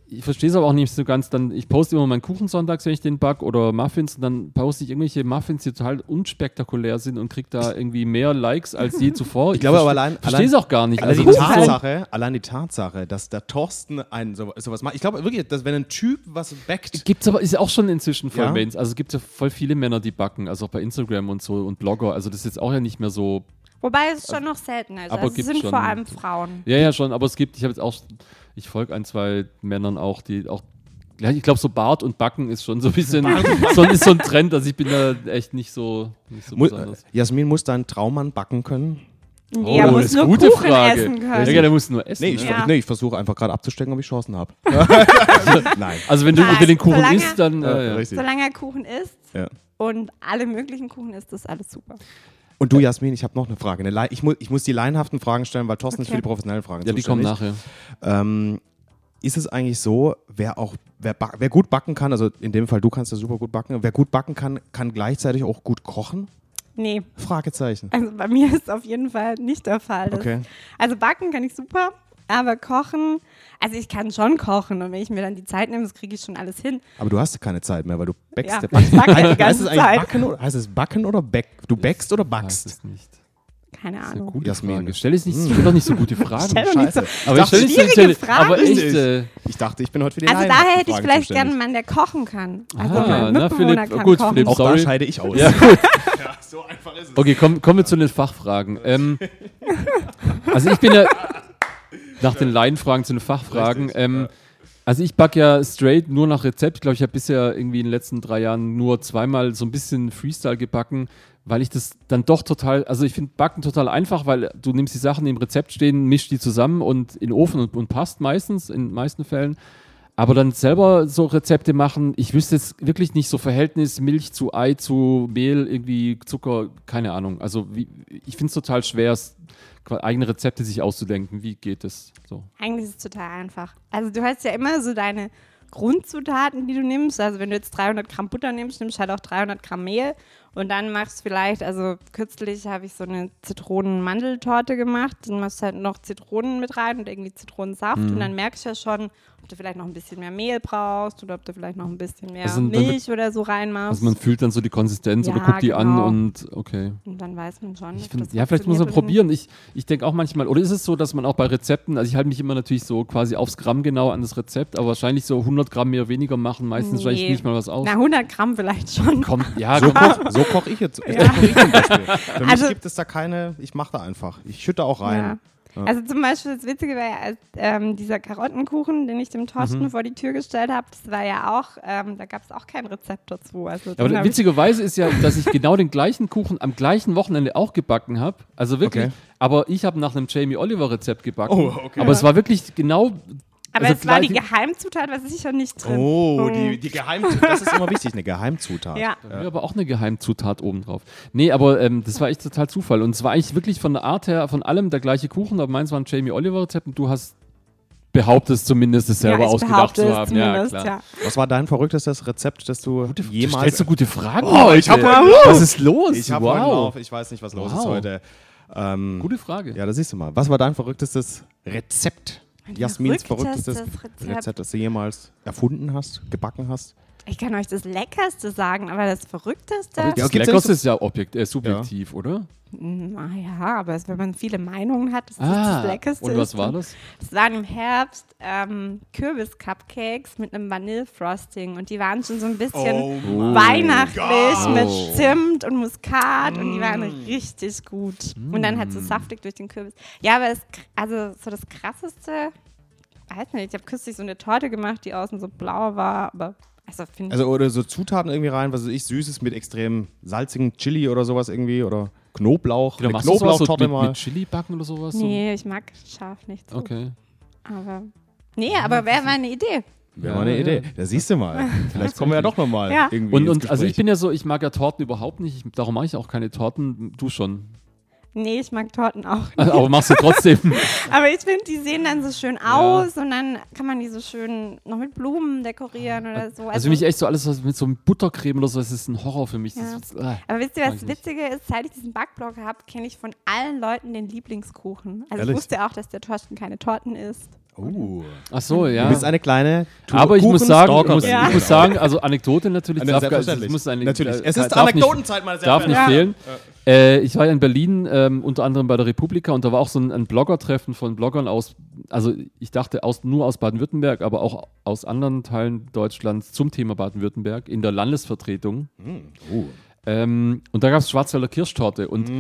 ich verstehe es aber auch nicht so ganz, dann, ich poste immer meinen Kuchen sonntags, wenn ich den back oder Muffins und dann poste ich irgendwelche Muffins, die total unspektakulär sind und kriege da irgendwie mehr Likes als je zuvor. (laughs) Ich glaube aber allein- verstehe es auch gar nicht. Allein Also die, Tatsache, allein die Tatsache, dass der Thorsten ein, so, sowas macht. Ich glaube wirklich, dass wenn ein Typ was backt, Gibt's aber, ist ja auch schon inzwischen voll Ja? Mains. Also es gibt ja voll viele Männer, die backen, also auch bei Instagram und so und Blogger. Also das ist jetzt auch ja nicht mehr so. Wobei es schon noch seltener ist. aber Also es sind schon. vor allem Frauen. Ja, ja, schon, aber es gibt, ich habe jetzt auch, ich folge ein, zwei Männern auch, die auch. Ja, ich glaube, so Bart und Backen ist schon so ein bisschen, so, ist so ein Trend, also ich bin da echt nicht so, nicht so mu besonders. Jasmin muss dein Traummann backen können. Oh, muss das ist eine gute Kuchen Frage. essen Ja, können. ja, der muss nur essen. Nee, ich? Ja. nee, ich versuche einfach gerade abzustecken, ob ich Chancen habe. (laughs) Nein. Also wenn du Nein, wenn den Kuchen solange- isst, dann. Ja, Äh, ja. Solange er Kuchen isst Ja. und alle möglichen Kuchen isst, ist alles super. Und du, Jasmin, ich habe noch eine Frage. Eine ich, mu ich muss die laienhaften Fragen stellen, weil Thorsten ist Okay. für die professionellen Fragen ja, die kommen nachher. Ähm, ist es eigentlich so, wer auch, wer, wer gut backen kann, also in dem Fall du kannst ja super gut backen, wer gut backen kann, kann gleichzeitig auch gut kochen? Nee, Fragezeichen. also bei mir ist auf jeden Fall nicht der Fall. Okay. Also backen kann ich super, aber kochen, also ich kann schon kochen und wenn ich mir dann die Zeit nehme, das kriege ich schon alles hin. Aber du hast keine Zeit mehr, weil du backst. Ja, Der ich backe ja die heißt ganze es eigentlich Zeit. backen oder, heißt es backen oder back? Du backst oder Weiß backst? es nicht. Keine Das ist eine Ahnung. gute Jasmin. Frage. Stell es nicht, stell doch nicht so gute Fragen. Stell doch nicht so. Scheiße. aber ich stell dachte, nicht so, schwierige stell, aber Fragen. echt. Äh, Ich dachte, ich bin heute für die Also daher hätte ich vielleicht gerne einen Mann, der kochen kann. Also Ah, mein na, Philipp, kann gut, kochen. Philipp, Auch da sorry. scheide ich aus. ja, (laughs) gut. so einfach ist es. Okay, komm, kommen wir zu den Fachfragen. Ähm, (laughs) also ich bin ja nach den Laienfragen zu den Fachfragen. Ähm, also ich backe ja straight nur nach Rezept. Ich glaube, ich habe bisher irgendwie in den letzten drei Jahren nur zweimal so ein bisschen Freestyle gebacken, weil ich das dann doch total, also ich finde Backen total einfach, weil du nimmst die Sachen, die im Rezept stehen, mischst die zusammen und in den Ofen und, und passt meistens, in den meisten Fällen. Aber dann selber so Rezepte machen, ich wüsste jetzt wirklich nicht so Verhältnis Milch zu Ei zu Mehl, irgendwie Zucker, keine Ahnung. Also wie, ich finde es total schwer, es- eigene Rezepte sich auszudenken. Wie geht es so? Eigentlich ist es total einfach. Also du hast ja immer so deine Grundzutaten, die du nimmst. Also wenn du jetzt 300 Gramm Butter nimmst, nimmst du halt auch 300 Gramm Mehl und dann machst du vielleicht, also kürzlich habe ich so eine Zitronen-Mandeltorte gemacht, dann machst du halt noch Zitronen mit rein und irgendwie Zitronensaft Mhm. und dann merkst du ja schon, ob du vielleicht noch ein bisschen mehr Mehl brauchst oder ob du vielleicht noch ein bisschen mehr Also Milch oder so reinmachst. Also man fühlt dann so die Konsistenz oder Ja, guckt die an genau. und okay. und dann weiß man schon. Find, das ja, vielleicht muss man oder probieren. Ich, ich denke auch manchmal, oder ist es so, dass man auch bei Rezepten, also ich halte mich immer natürlich so quasi aufs Gramm genau an das Rezept, aber wahrscheinlich so 100 Gramm mehr weniger machen meistens Nee. reicht nicht mal was aus. Na, 100 Gramm vielleicht schon. Kommt, ja, So koche so koch ich jetzt. So koch ich zum Beispiel. Für mich Also- gibt es da keine, ich mache da einfach. Ich schütte auch rein. Ja. Also zum Beispiel das Witzige war ja, als, ähm, dieser Karottenkuchen, den ich dem Mhm. Thorsten vor die Tür gestellt habe, das war ja auch, ähm, da gab es auch kein Rezept dazu. Also Ja, aber witzigerweise ist ja, dass ich genau den gleichen Kuchen am gleichen Wochenende auch gebacken habe. Also wirklich. Okay. Aber ich habe nach einem Jamie Oliver Rezept gebacken. Oh, okay. Aber es war wirklich genau. Aber also es war die Geheimzutat, was sicher nicht drin. Oh, die, die Geheimzutat. Das ist immer wichtig, eine Geheimzutat. (laughs) Ja. Ja. aber auch eine Geheimzutat obendrauf. Nee, aber ähm, das war echt total Zufall. Und es war eigentlich wirklich von der Art her, von allem der gleiche Kuchen. Aber meins war ein Jamie Oliver Rezept und du hast behauptest zumindest es selber ja, ich ausgedacht zu es haben. Ja, ja. Was war dein verrücktestes Rezept, das du Du jemals... stellst so gute Fragen. Oh, ich hab heute. heute Lauf. Was ist los? Ich habe heute wow. Lauf, ich weiß nicht, was los ist Wow. heute. Ähm, Gute Frage. ja, da siehst du mal. Was war dein verrücktestes Rezept? Jasmins verrücktestes. Rezept, das du jemals erfunden hast, gebacken hast? Ich kann euch das Leckerste sagen, aber das Verrückteste. Ja, Das gibt's Leckerste ist ja objekt, äh, subjektiv, oder? Naja, aber es- wenn man viele Meinungen hat, ist das Ah, das Leckerste. und was war das? Es waren im Herbst ähm, Kürbis-Cupcakes mit einem Vanille-Frosting und die waren schon so ein bisschen Oh weihnachtlich mit Oh. Zimt und Muskat und die waren Mm. richtig gut. Und dann halt so saftig durch den Kürbis. Ja, aber es, also so das krasseste, weiß nicht, ich habe kürzlich so eine Torte gemacht, die außen so blau war, aber also. Also oder so Zutaten irgendwie rein, was weiß ich, Süßes mit extrem salzigen Chili oder sowas irgendwie oder Knoblauch, Genau, sowas so Knoblauchtorte mit, mal. mit Chili backen oder sowas? nee, ich mag scharf nicht so. Okay. Aber. Nee, aber wäre mal eine Idee. Wäre Ja, mal eine ja. Idee. Da siehst du mal. (laughs) Vielleicht kommen wir ja doch nochmal Ja. irgendwie Und, ins und also ich bin ja so, ich mag ja Torten überhaupt nicht, ich, darum mache ich auch keine Torten. Du schon. Nee, ich mag Torten auch. (laughs) Aber machst du trotzdem. (laughs) Aber ich finde, die sehen dann so schön aus und dann kann man die so schön noch mit Blumen dekorieren oder so. Also für mich echt so alles was mit so einem Buttercreme oder so, das ist ein Horror für mich. Ja. Das, ist- ah. aber wisst ihr, was nicht. Witzige ist? Seit ich diesen Backblog habe, kenne ich von allen Leuten den Lieblingskuchen. Also Ehrlich? ich wusste auch, dass der Thorsten keine Torten isst. Oh. Ach so, ja. Du bist eine kleine Tu- aber ich muss sagen, ich muss. Ja. ich muss sagen, also Anekdote natürlich, Eine darf, selbstverständlich. es muss eine, Natürlich. äh, Es ist nicht- Anekdotenzeit, meine sehr Darf nicht Ja. fehlen. Äh, ich war ja in Berlin, ähm, unter anderem bei der Republika, und da war auch so ein, ein Blogger-Treffen von Bloggern aus, also ich dachte aus, nur aus Baden-Württemberg, aber auch aus anderen Teilen Deutschlands zum Thema Baden-Württemberg in der Landesvertretung. Oh. Ähm, und da gab es Schwarzwälder Kirschtorte und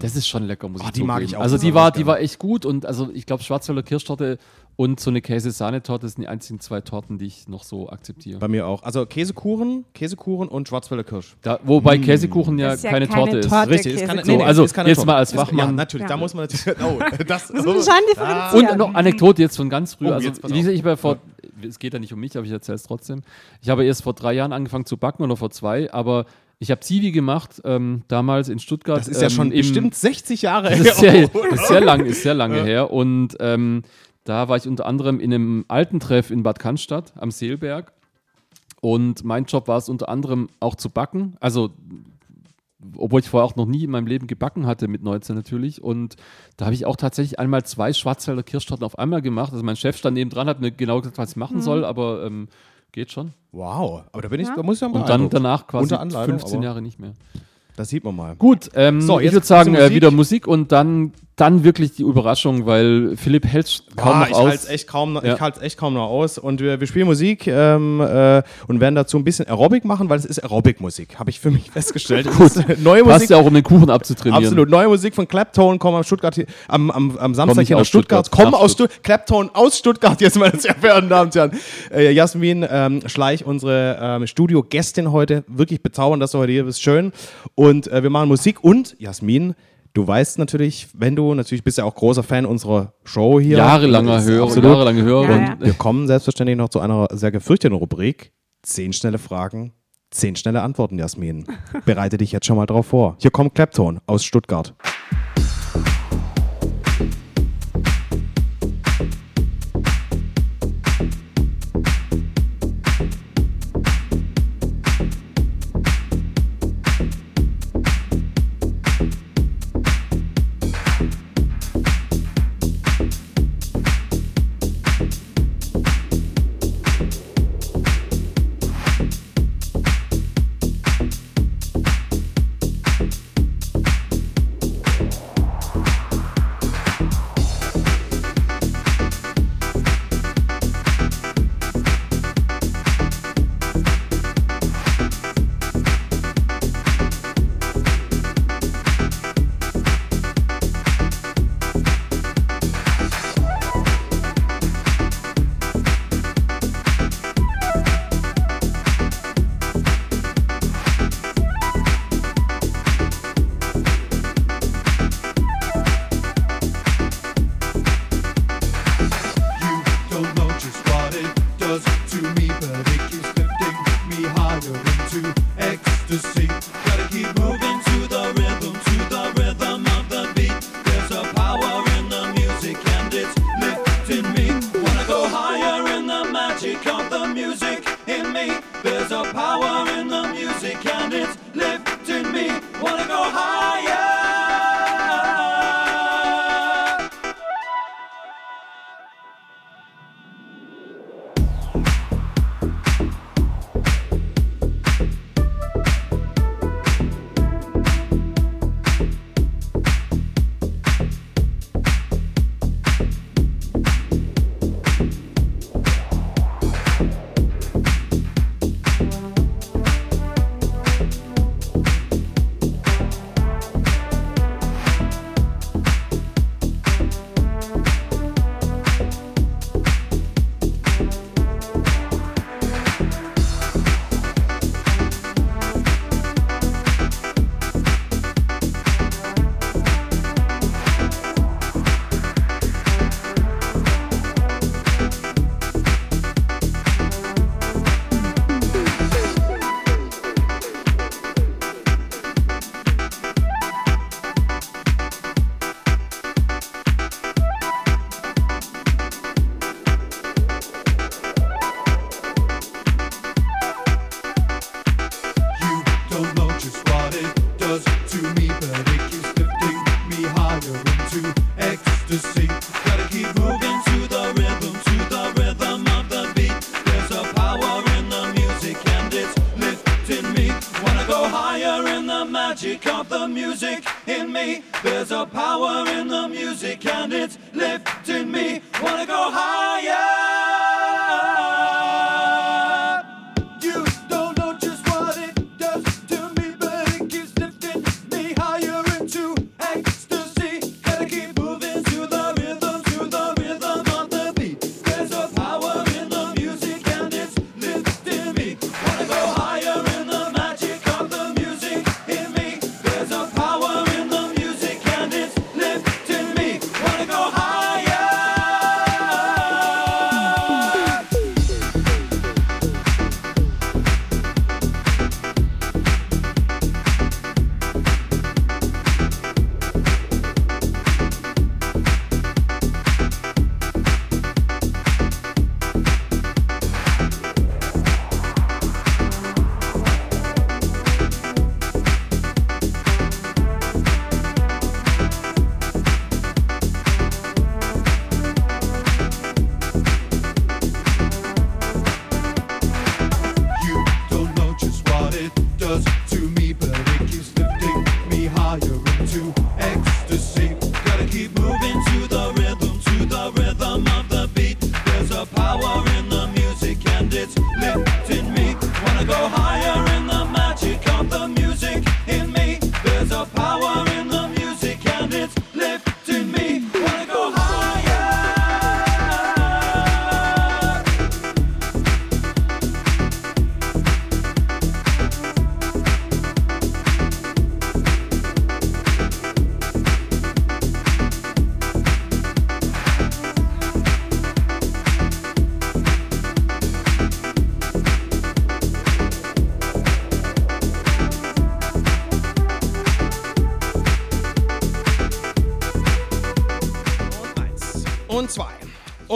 das ist schon lecker, muss Oh, ich die mag zugeben. ich auch Also die war, die war echt gut und also ich glaube Schwarzwälder Kirschtorte und so eine Käse-Sahnetorte sind die einzigen zwei Torten, die ich noch so akzeptiere. Bei mir auch. Also Käsekuchen, Käsekuchen und Schwarzwälder Kirsch. Da, wobei Käsekuchen ja, Das ist ja keine, keine Torte ist. Torte. Richtig, ist keine. So, also ist keine jetzt Torte. mal als Ist- Ja, Fachmann. natürlich, da Ja. muss man natürlich. (laughs) Oh, das, Das muss schon Ah. Und differenzieren. noch Anekdote jetzt von ganz früh. Oh, also, wie ich war vor, es geht ja nicht um mich, aber ich erzähle es trotzdem. Ich habe erst vor drei Jahren angefangen zu backen oder vor zwei, aber ich habe Zivi gemacht, ähm, damals in Stuttgart. Das ist ja ähm, schon im- bestimmt 60 Jahre Das ist sehr, das ist sehr lang, ist sehr (laughs) lange her. Und ähm, da war ich unter anderem in einem alten Treff in Bad Cannstatt am Seelberg. Und mein Job war es unter anderem auch zu backen. Also, obwohl ich vorher auch noch nie in meinem Leben gebacken hatte, mit 19 natürlich. Und da habe ich auch tatsächlich einmal zwei Schwarzwälder Kirschtorten auf einmal gemacht. Also mein Chef stand neben dran, hat mir genau gesagt, was ich machen Mhm. soll, aber ähm, geht schon. Wow, aber da bin ich, Ja. da muss ich ja mal Und dann danach quasi Unter Anleitung, 15 aber- Jahre nicht mehr. Das sieht man mal. Gut, ähm, So, ich würde sagen, äh, Musik. wieder Musik und dann, dann wirklich die Überraschung, weil Philipp hält kaum Ah, noch ich aus. halte es echt kaum, noch- Ja. ich halt's echt kaum noch aus. Und wir, wir spielen Musik ähm, äh, und werden dazu ein bisschen Aerobic machen, weil es ist Aerobic-Musik, habe ich für mich (laughs) festgestellt. Es ist neue Passt Musik. ja auch, um den Kuchen abzutrainieren. Absolut. Neue Musik von Claptone, kommen am Stuttgart hier, am, am, am Samstag hier aus Stuttgart. Stuttgart, Kommen aus Stuttgart. Claptone aus Stuttgart, jetzt meine (laughs) sehr verehrten Damen und Herren. Äh, Jasmin ähm, Schleich, unsere ähm, Studio-Gästin heute. Wirklich bezaubernd, dass du heute hier bist. Schön. Und äh, wir machen Musik und Jasmin. Du weißt natürlich, wenn du, natürlich bist ja auch großer Fan unserer Show hier. Jahrelanger ist Hörer, absolut. jahrelange Hörer. Ja, und ja. Wir kommen selbstverständlich noch zu einer sehr gefürchteten Rubrik. Zehn schnelle Fragen, zehn schnelle Antworten, Jasmin. (laughs) Bereite dich jetzt schon mal drauf vor. Hier kommt Clapton aus Stuttgart.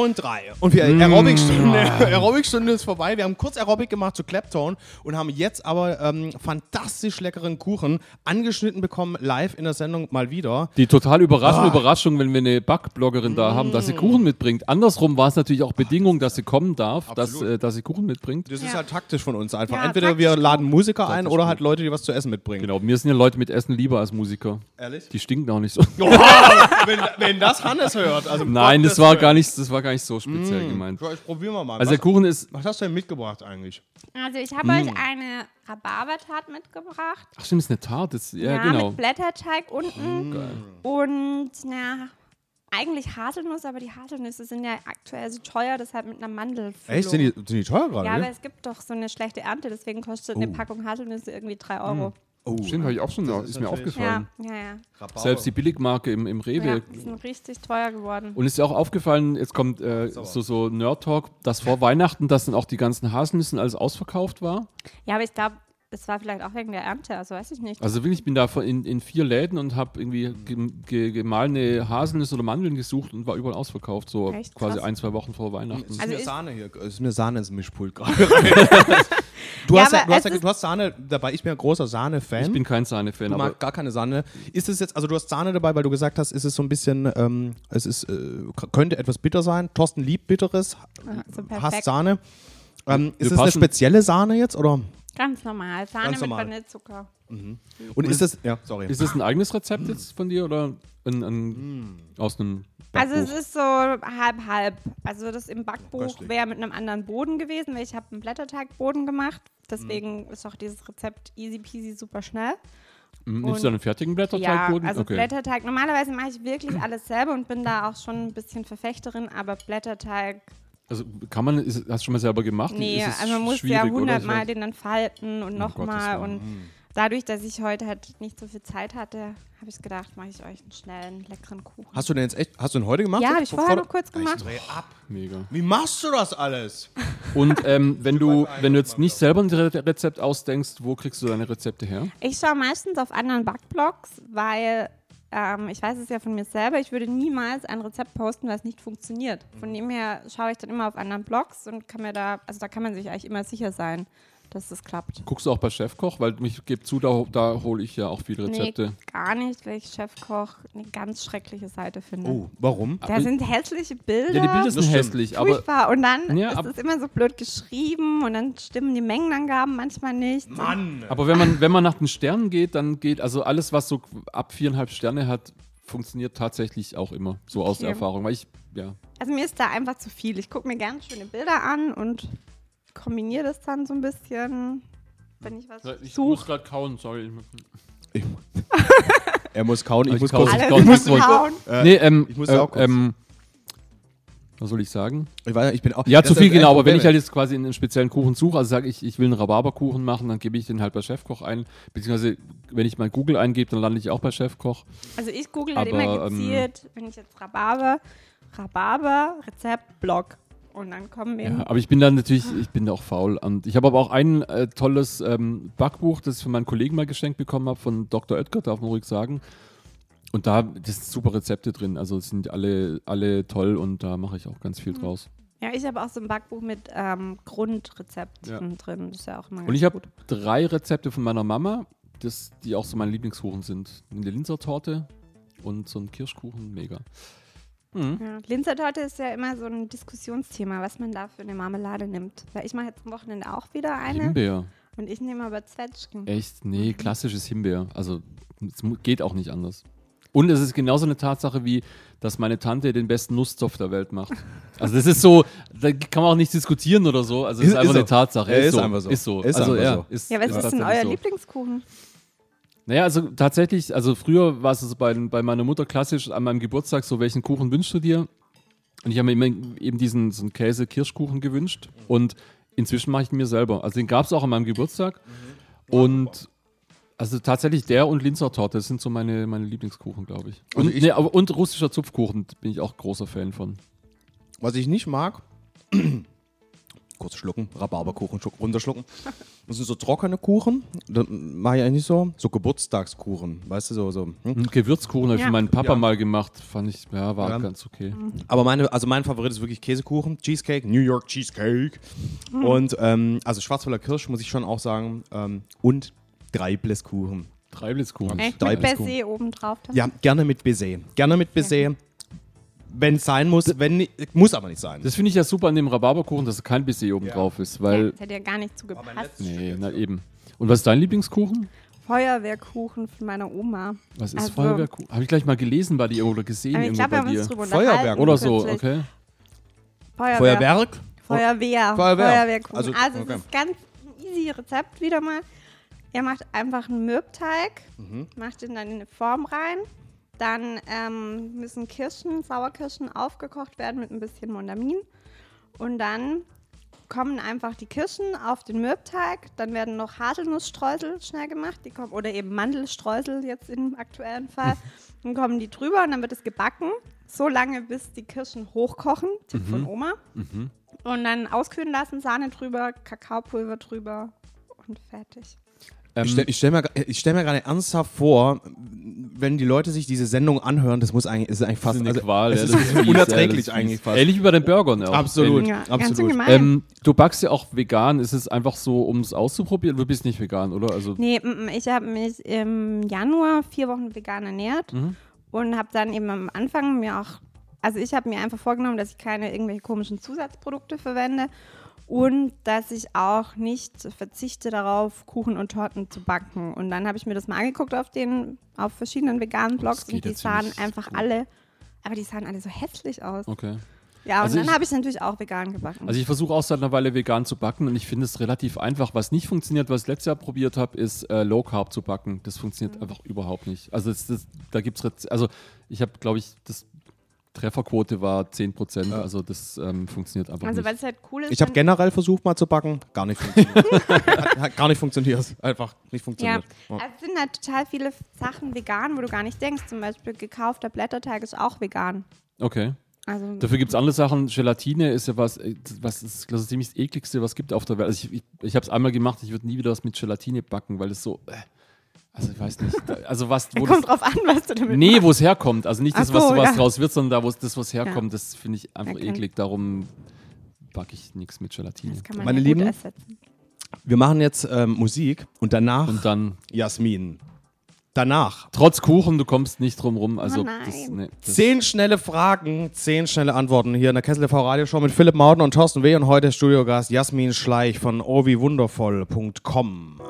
Und drei. Und wir Aerobic-Stunde (laughs) Aerobic-Stunde ist vorbei. Wir haben kurz Aerobic gemacht zu Claptone und haben jetzt aber ähm, fantastisch leckeren Kuchen angeschnitten bekommen, live in der Sendung mal wieder. Die total überraschende Ah. Überraschung, wenn wir eine Backbloggerin da haben, dass sie Kuchen mitbringt. Andersrum war es natürlich auch Bedingung, dass sie kommen darf, dass, äh, dass sie Kuchen mitbringt. Das ist Ja. halt taktisch von uns einfach. Ja, Entweder wir taktisch laden Musiker ein Taktisch oder gut. halt Leute, die was zu essen mitbringen. Genau, mir sind ja Leute mit Essen lieber als Musiker. Ehrlich? Die stinken auch nicht so. wenn, wenn das Hannes hört. Also Nein, Gottes das war Willen. gar nicht, das war gar nicht so speziell gemeint. So, ich probieren wir mal. Also der was, Kuchen ist, was hast du denn mitgebracht eigentlich? Also ich habe euch eine Rhabarbertat mitgebracht. ach stimmt, ist eine Tart. Das, ja, Ja, genau. mit Blätterteig unten. Und na, eigentlich Haselnuss, aber die Haselnüsse sind ja aktuell so teuer, deshalb mit einer Mandel. Echt? Sind die, sind die teuer gerade? Ja, aber es gibt doch so eine schlechte Ernte, deswegen kostet eine Packung Haselnüsse irgendwie 3 Euro. Oh, Stimmt, habe ich auch schon, ist, ist mir Ja, aufgefallen. ja, ja. Rhabarber. Selbst die Billigmarke im, im Rewe. Ja, die sind richtig teuer geworden. Und ist ja auch aufgefallen, jetzt kommt äh, so, so Nerd-Talk, dass vor Weihnachten, dass dann auch die ganzen Haselnüssen alles ausverkauft war. Ja, aber ich glaube, es war vielleicht auch wegen der Ernte, also weiß ich nicht. Also wirklich, ich bin da vor- in, in vier Läden und habe irgendwie ge, ge, gemahlene Haselnüsse oder Mandeln gesucht und war überall ausverkauft, so Echt? quasi Krass. ein, zwei Wochen vor Weihnachten. Es ist Also mir ist- Sahne hier. Es ist mir Sahne ins Mischpult gerade. (laughs) (laughs) du, Ja, hast ja, du, hast ja, du hast Sahne dabei. Ich bin ein großer Sahne-Fan. Ich bin kein Sahne-Fan, Du aber magst gar keine Sahne. Ist es jetzt, also du hast Sahne dabei, weil du gesagt hast, ist es so ein bisschen, ähm, es ist, äh, könnte etwas bitter sein. Thorsten liebt Bitteres, Ah, so hasst. Sahne. Ähm, ist es eine spezielle Sahne jetzt oder? Ganz normal. Sahne Ganz mit normal. Vanillezucker. Und ist das, ja, sorry. ist das ein eigenes Rezept jetzt von dir oder ein, ein, aus einem Also Backbuch? es ist so halb halb. Also das im Backbuch wäre mit einem anderen Boden gewesen, weil ich habe einen Blätterteigboden gemacht. Mhm. Deswegen ist auch dieses Rezept easy peasy super schnell. Mhm, Nimmst du einen fertigen Ja, Blätterteigboden? also okay. Blätterteig. Normalerweise mache ich wirklich alles selber und bin da auch schon ein bisschen Verfechterin, aber Blätterteig, Also kann man, ist, hast du schon mal selber gemacht? nee, also man muss ja hundertmal den dann falten und nochmal Willen. und dadurch, dass ich heute halt nicht so viel Zeit hatte, habe ich gedacht, mache ich euch einen schnellen, leckeren Kuchen. Hast du den jetzt echt, hast du den heute gemacht? Ja, habe ich vor- vorher vor- noch kurz gemacht. Dreh ab. Mega. Wie machst du das alles? (laughs) Und ähm, wenn du, wenn du jetzt nicht selber ein Re Rezept ausdenkst, wo kriegst du deine Rezepte her? Ich schaue meistens auf anderen Backblogs, weil ähm, ich weiß es ja von mir selber, ich würde niemals ein Rezept posten, was nicht funktioniert. Von dem her schaue ich dann immer auf anderen Blogs und kann mir da, also da kann man sich eigentlich immer sicher sein, dass es klappt. Guckst du auch bei Chefkoch? Weil ich gebe zu, da, da hole ich ja auch viele Rezepte. Nee, gar nicht, weil ich Chefkoch eine ganz schreckliche Seite finde. Oh, warum? Da sind hässliche Bilder. Ja, die Bilder sind hässlich, aber. Und dann Ja, ist es immer so blöd geschrieben und dann stimmen die Mengenangaben manchmal nicht. Mann! Aber wenn man, wenn man nach den Sternen geht, dann geht, also alles, was so ab viereinhalb Sterne hat, funktioniert tatsächlich auch immer, so aus der Okay. Erfahrung. Weil ich, ja. Also mir ist da einfach zu viel. Ich gucke mir gerne schöne Bilder an und kombiniere das dann so ein bisschen, wenn ich was suche. gerade kauen, sorry. Ich, (laughs) er muss kauen, ich Ich muss kau- kurz. ich kauen müssen nicht kauen. nee, ähm, ich muss äh, auch kurz. ähm, was soll ich sagen? Ich, weiß, ich bin auch. Ja, zu viel genau, aber wenn ich halt jetzt quasi einen speziellen Kuchen suche, also sage ich, ich will einen Rhabarberkuchen machen, dann gebe ich den halt bei Chefkoch ein, beziehungsweise wenn ich mal Google eingebe, dann lande ich auch bei Chefkoch. Also ich google halt Aber, immer ähm, gezielt, wenn ich jetzt Rhabarber, Rhabarber, Rezept, Blog. Und dann kommen eben. Ja, aber ich bin dann natürlich, ich bin da auch faul. Und ich habe aber auch ein äh, tolles ähm, Backbuch, das ich von meinen Kollegen mal geschenkt bekommen habe, von Dr. Oetker, darf man ruhig sagen. Und da sind super Rezepte drin. Also es sind alle, alle toll und da mache ich auch ganz Mhm. viel draus. Ja, ich habe auch so ein Backbuch mit ähm, Grundrezepten Ja. drin. Das ist ja auch immer Und ich habe drei Rezepte von meiner Mama, das, die auch so meine Lieblingskuchen sind. Eine Linsertorte und so ein Kirschkuchen, mega. Mhm. Ja. Linzertorte ist ja immer so ein Diskussionsthema, was man da für eine Marmelade nimmt. Weil ich mache jetzt am Wochenende auch wieder eine Himbeer. und ich nehme aber Zwetschgen. Echt? Nee, klassisches Himbeer. Also es geht auch nicht anders. Und es ist genauso eine Tatsache wie, dass meine Tante den besten Nusszopf der Welt macht. (laughs) Also das ist so, da kann man auch nicht diskutieren oder so. Also es Ist- ist, einfach ist eine so. Tatsache. Ja, ist, ist so. einfach so. Ist so. Ist also einfach ja, so. ist, Ja, was ist, denn euer so. Lieblingskuchen? Naja, also tatsächlich, also früher war es so bei, bei meiner Mutter klassisch an meinem Geburtstag so, welchen Kuchen wünschst du dir? Und ich habe mir immer eben diesen so Käse-Kirschkuchen gewünscht und inzwischen mache ich ihn mir selber. Also den gab es auch an meinem Geburtstag und also tatsächlich der und Linzertorte, das sind so meine, meine Lieblingskuchen, glaube ich. Und, Also ich- nee, und russischer Zupfkuchen bin ich auch großer Fan von. Was ich nicht mag, (clears throat) kurz schlucken, Rhabarberkuchen schluck- runterschlucken. Das sind so trockene Kuchen, das mache ich eigentlich so. So Geburtstagskuchen, weißt du, so. so hm? Einen Gewürzkuchen habe ich Ja. für meinen Papa Ja. mal gemacht, fand ich, ja, war Ja. ganz okay. Aber meine, also mein Favorit ist wirklich Käsekuchen, Cheesecake, New York Cheesecake. Und ähm, also Schwarzwälder Kirsch muss ich schon auch sagen. Ähm, und Dreibleskuchen. Dreiblitzkuchen. Echt Drei mit Baiser oben drauf. dann? Ja, gerne mit Baiser. Gerne mit Baiser. Wenn es sein muss, wenn muss aber nicht sein. Das finde ich ja super an dem Rhabarberkuchen, dass kein Baiser oben Ja. drauf ist, Ja, weil das hätte ja gar nicht zugepasst. Nee, na eben. Und was ist dein Lieblingskuchen? Feuerwehrkuchen von meiner Oma. Was ist Also- Feuerwehrkuchen? Habe ich gleich mal gelesen bei dir oder gesehen ich irgendwo wir bei dir. Feuerwerk. Oder so, kürzlich. okay. Feuerwehr. Feuerwerk? Feuerwehr. Feuerwehr. Feuerwehrkuchen. Also, Also, okay. es ist ganz ein easy Rezept wieder mal. Er macht einfach einen Mürbteig, Mhm. macht ihn dann in eine Form rein. Dann ähm, müssen Kirschen, Sauerkirschen aufgekocht werden mit ein bisschen Mondamin. Und dann kommen einfach die Kirschen auf den Mürbteig. Dann werden noch Haselnussstreusel schnell gemacht. Die kommen, oder eben Mandelstreusel jetzt im aktuellen Fall. (laughs) dann kommen die drüber und dann wird es gebacken. So lange, bis die Kirschen hochkochen. Tipp Mhm. von Oma. Und dann auskühlen lassen, Sahne drüber, Kakaopulver drüber und fertig. Ähm, Ich stelle stell mir, ich stell mir gerade ernsthaft vor, wenn die Leute sich diese Sendung anhören, das muss eigentlich, ist eigentlich fast ist eine also, Qual. Es ja, ist das fies, (laughs) unerträglich ja, das ist eigentlich fast. Ähnlich wie bei den Burgern auch. Absolut. Ja, absolut. Ähm, du backst ja auch vegan. Ist es einfach so, um es auszuprobieren? Du bist nicht vegan, oder? Also, Nee, ich habe mich im Januar vier Wochen vegan ernährt Mhm. und habe dann eben am Anfang mir auch, also ich habe mir einfach vorgenommen, dass ich keine irgendwelche komischen Zusatzprodukte verwende und dass ich auch nicht verzichte darauf, Kuchen und Torten zu backen. Und dann habe ich mir das mal angeguckt auf den, auf verschiedenen veganen Blogs und die sahen einfach gut. alle, aber die sahen alle so hässlich aus. okay. Ja, und Also dann habe ich natürlich auch vegan gebacken. Also ich versuche auch seit einer Weile vegan zu backen und ich finde es relativ einfach. Was nicht funktioniert, was ich letztes Jahr probiert habe, ist äh, Low Carb zu backen. Das funktioniert einfach überhaupt nicht. Also das, das, da gibt es, also ich habe, glaube ich, das Trefferquote war 10%. Also das ähm, funktioniert einfach also nicht. was halt cool ist, Ich habe generell versucht mal zu backen, gar nicht funktioniert. (laughs) hat, hat gar nicht funktioniert. Einfach nicht Ja, funktioniert. also es sind halt total viele Sachen vegan, wo du gar nicht denkst. Zum Beispiel gekaufter Blätterteig ist auch vegan. Okay. Also Dafür gibt es andere Sachen. Gelatine ist ja was, äh, was ist das, ist ziemlich das ekligste, was es gibt auf der Welt. Also ich, ich, ich habe es einmal gemacht, ich würde nie wieder was mit Gelatine backen, weil es so, äh, also ich weiß nicht, (laughs) also was, wo kommt das, drauf an, was du damit Nee, wo es herkommt. Also nicht das, Ach was, so, was ja. draus wird, sondern da, wo es das, was herkommt, das finde ich einfach Okay. eklig. Darum backe ich nichts mit Gelatine. Das kann man Meine ja Lieben, ersetzen. Wir machen jetzt ähm, Musik und danach Und dann, Jasmin. Danach trotz Kuchen, du kommst nicht drum rum. Also, Oh das, nee, das, zehn schnelle Fragen, zehn schnelle Antworten hier in der Kessel TV Radioshow mit Philipp Mauden und Thorsten W. und heute Studiogast Jasmin Schleich von owiwundervoll.com.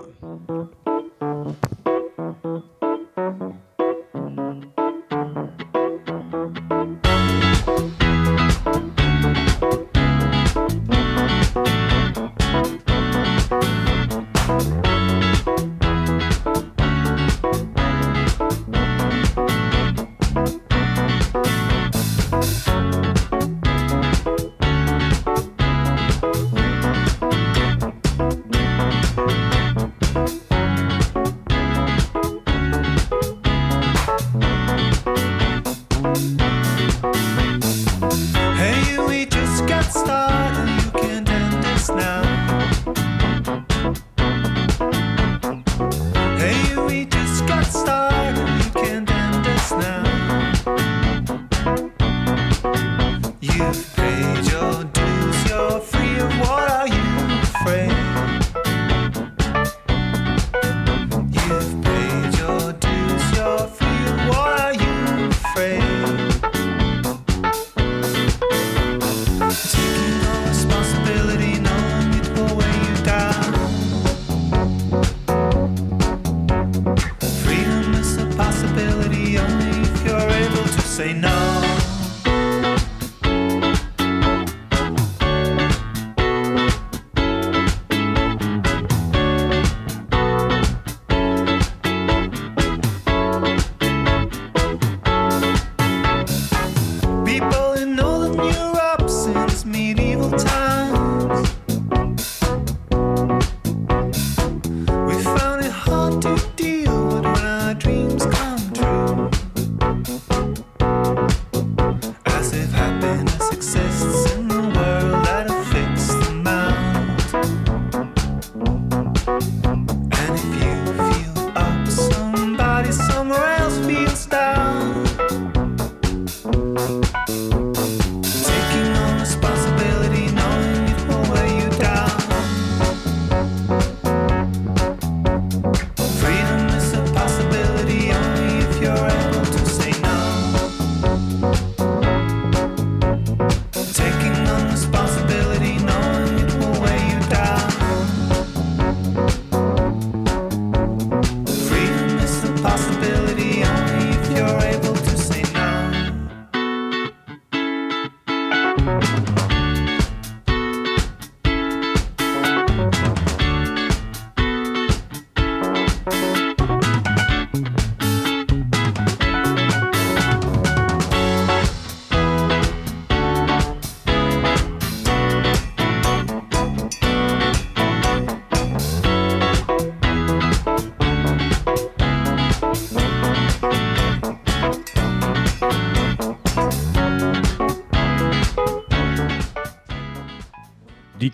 afraid?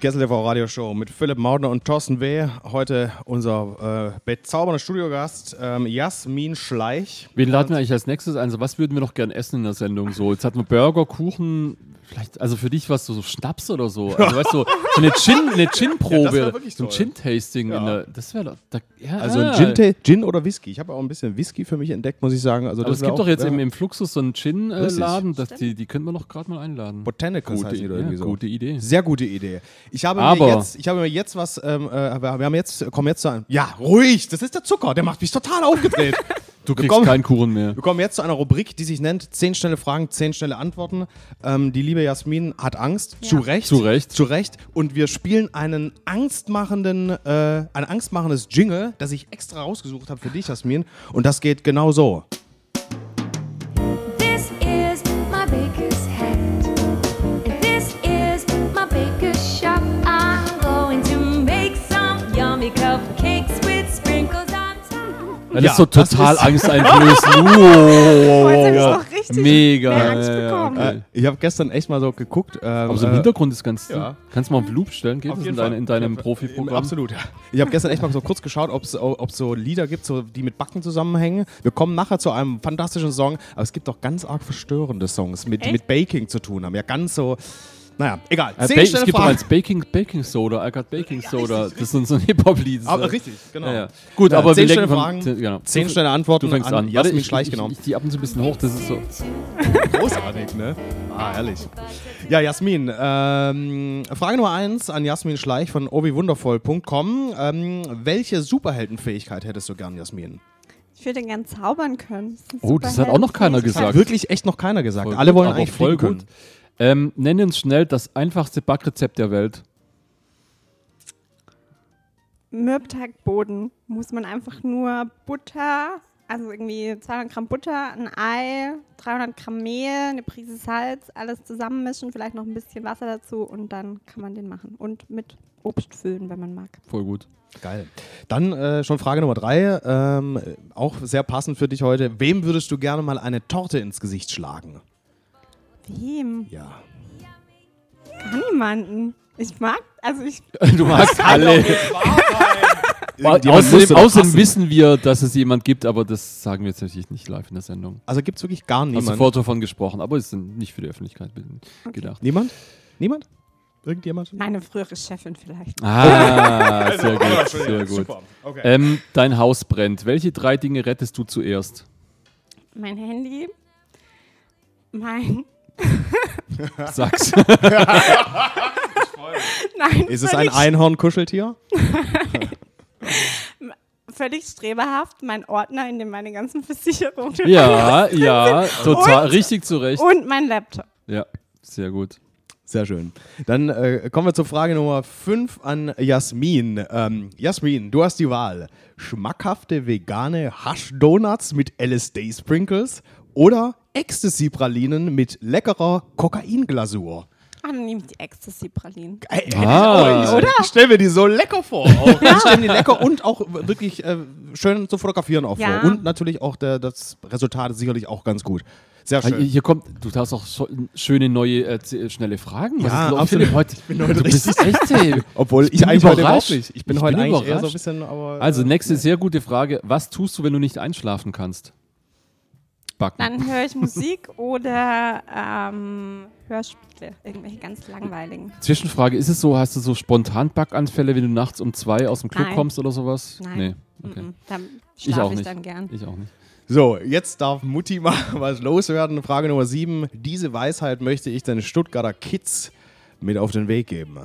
Die Kessel TV Radioshow mit Philipp Maudner und Thorsten W. Heute unser äh, bezaubernder Studiogast ähm, Jasmin Schleich. wen laden wir eigentlich als nächstes ein? Also, was würden wir noch gern essen in der Sendung? So, jetzt hatten wir Burger, Kuchen, vielleicht, also für dich was so, so Schnaps oder so. (laughs) Also, weißt du, so eine Gin, eine Gin-Probe, Ja, so ein. Gin-Tasting. Ja. Das wäre doch, da, ja, Also ein. Gin, Gin oder Whisky. Ich habe auch ein bisschen Whisky für mich entdeckt, muss ich sagen. Also Aber das es gibt doch auch- jetzt ja. im, im Fluxus so einen Gin-Laden, dass die, die können wir noch gerade mal einladen. Botanicals Gute, die oder ja, irgendwie so. gute Idee. Sehr gute Idee. Ich habe, Aber- mir, jetzt, ich habe mir jetzt was, ähm, äh, wir wir haben jetzt, kommen jetzt zu einem, ja, ruhig, das ist der Zucker, der macht mich total aufgedreht. (laughs) Du Wir kriegst kommen- keinen Kuchen mehr. Wir kommen jetzt zu einer Rubrik, die sich nennt 10 schnelle Fragen, 10 schnelle Antworten. Ähm, die liebe Jasmin hat Angst, zu Recht. Zu Recht. Zu Recht. Und wir spielen einen angstmachenden, äh, ein angstmachendes Jingle, das ich extra rausgesucht habe für dich, Jasmin. Und das geht genau so. Das Ja, ist so total (laughs) angsteinflößend. (laughs) Wow. Mega. Ja, ja, bekommen. okay. Äh, ich habe gestern echt mal so geguckt. Ähm, Aber so im äh, Hintergrund ist ganz. ja. Kannst du mal auf Loop stellen? Geht Auf das in, Fall. in deinem Ja, Profiprogramm? Absolut, ja. Ich habe gestern echt mal so kurz geschaut, ob es so Lieder gibt, so, die mit Backen zusammenhängen. Wir kommen nachher zu einem fantastischen Song, aber es gibt auch ganz arg verstörende Songs, mit, die mit Baking zu tun haben. Ja, ganz so, Naja, egal. Äh, es gibt Fragen. eins Baking, Baking Soda, I got Baking Soda. Das ist so so ein Hip-Hop-Lied. Aber richtig, genau. Ja, ja. Gut, Ja, aber zehn wir schnelle Fragen, Von, genau. Zehn Du- schnelle Antworten Du fängst an an. Jasmin ich, Schleich, ich, genau. Ich, ich die ab und zu ein bisschen hoch, das ist so. (laughs) Großartig, ne? Ah, herrlich. Ja, Jasmin, ähm, Frage Nummer eins an Jasmin Schleich von obiwundervoll.com. Ähm, welche Superheldenfähigkeit hättest du gern, Jasmin? Ich würde gern zaubern können. eine Oh, das hat auch noch keiner gesagt. Hat wirklich echt noch keiner gesagt. Voll Alle gut, wollen aber eigentlich voll fliegen gut. Ähm, nenne uns schnell das einfachste Backrezept der Welt. Mürbteigboden muss man einfach nur Butter, also irgendwie 200 Gramm Butter, ein Ei, 300 Gramm Mehl, eine Prise Salz, alles zusammenmischen, vielleicht noch ein bisschen Wasser dazu und dann kann man den machen. Und mit Obst füllen, wenn man mag. Voll gut. Geil. Dann äh, schon Frage Nummer drei, ähm, auch sehr passend für dich heute. Wem würdest du gerne mal eine Torte ins Gesicht schlagen? Wem? Ja. Gar niemanden. Ich mag, also ich, (laughs) Du magst alle. (laughs) Außerdem, außerdem wissen wir, dass es jemand gibt, aber das sagen wir jetzt natürlich nicht live in der Sendung. Also gibt es wirklich gar Hast niemanden? sofort davon gesprochen, aber es sind nicht für die Öffentlichkeit gedacht. Niemand? Niemand? Irgendjemand? meine frühere Chefin vielleicht. Ah, (laughs) sehr gut, sehr gut. Super. Okay. Ähm, dein Haus brennt. Welche drei Dinge rettest du zuerst? Mein Handy, mein, (laughs) Sag's. (laughs) nein, Ist es ein Einhorn-Kuscheltier? (laughs) völlig streberhaft, mein Ordner, in dem meine ganzen Versicherungen ja, ja, total. Und- richtig zurecht. und mein Laptop. Ja, sehr gut. Sehr schön. Dann äh, kommen wir zur Frage Nummer 5 an Jasmin. Ähm, Jasmin, du hast die Wahl. Schmackhafte vegane Hash-Donuts mit LSD-Sprinkles oder Ecstasy-Pralinen mit leckerer Kokainglasur. Ah, dann nehme ich die Ecstasy-Pralinen. Ey, Ah. oder? Ich stelle mir die so lecker vor. (laughs) Auch. Ich stelle mir die lecker und auch wirklich äh, schön zu fotografieren auch Ja. vor. Und natürlich auch der, das Resultat ist sicherlich auch ganz gut. Sehr Ah, schön. Hier kommt, du hast auch so schöne neue äh, z- schnelle Fragen. Was Ja, ist absolut. Philipp? Heute, Ich bin heute du bist richtig- echt, ey. (laughs) Obwohl ich, bin eigentlich heute überrascht. überhaupt nicht. Ich bin Ich heute bin eigentlich eher so ein bisschen, aber. Also, äh, nächste sehr gute Frage. Was tust du, wenn du nicht einschlafen kannst? Backen. Dann höre ich Musik (laughs) oder ähm, Hörspiele, irgendwelche ganz langweiligen. Zwischenfrage, ist es so, hast du so spontan Backanfälle, wenn du nachts um zwei aus dem Club Nein. kommst oder sowas? Nein. Nee, okay. Mhm. Dann Ich auch schlafe ich, nicht. dann gern. Ich auch nicht. So, jetzt darf Mutti (laughs) mal was loswerden. Frage Nummer 7. Diese Weisheit möchte ich den Stuttgarter Kids mit auf den Weg geben.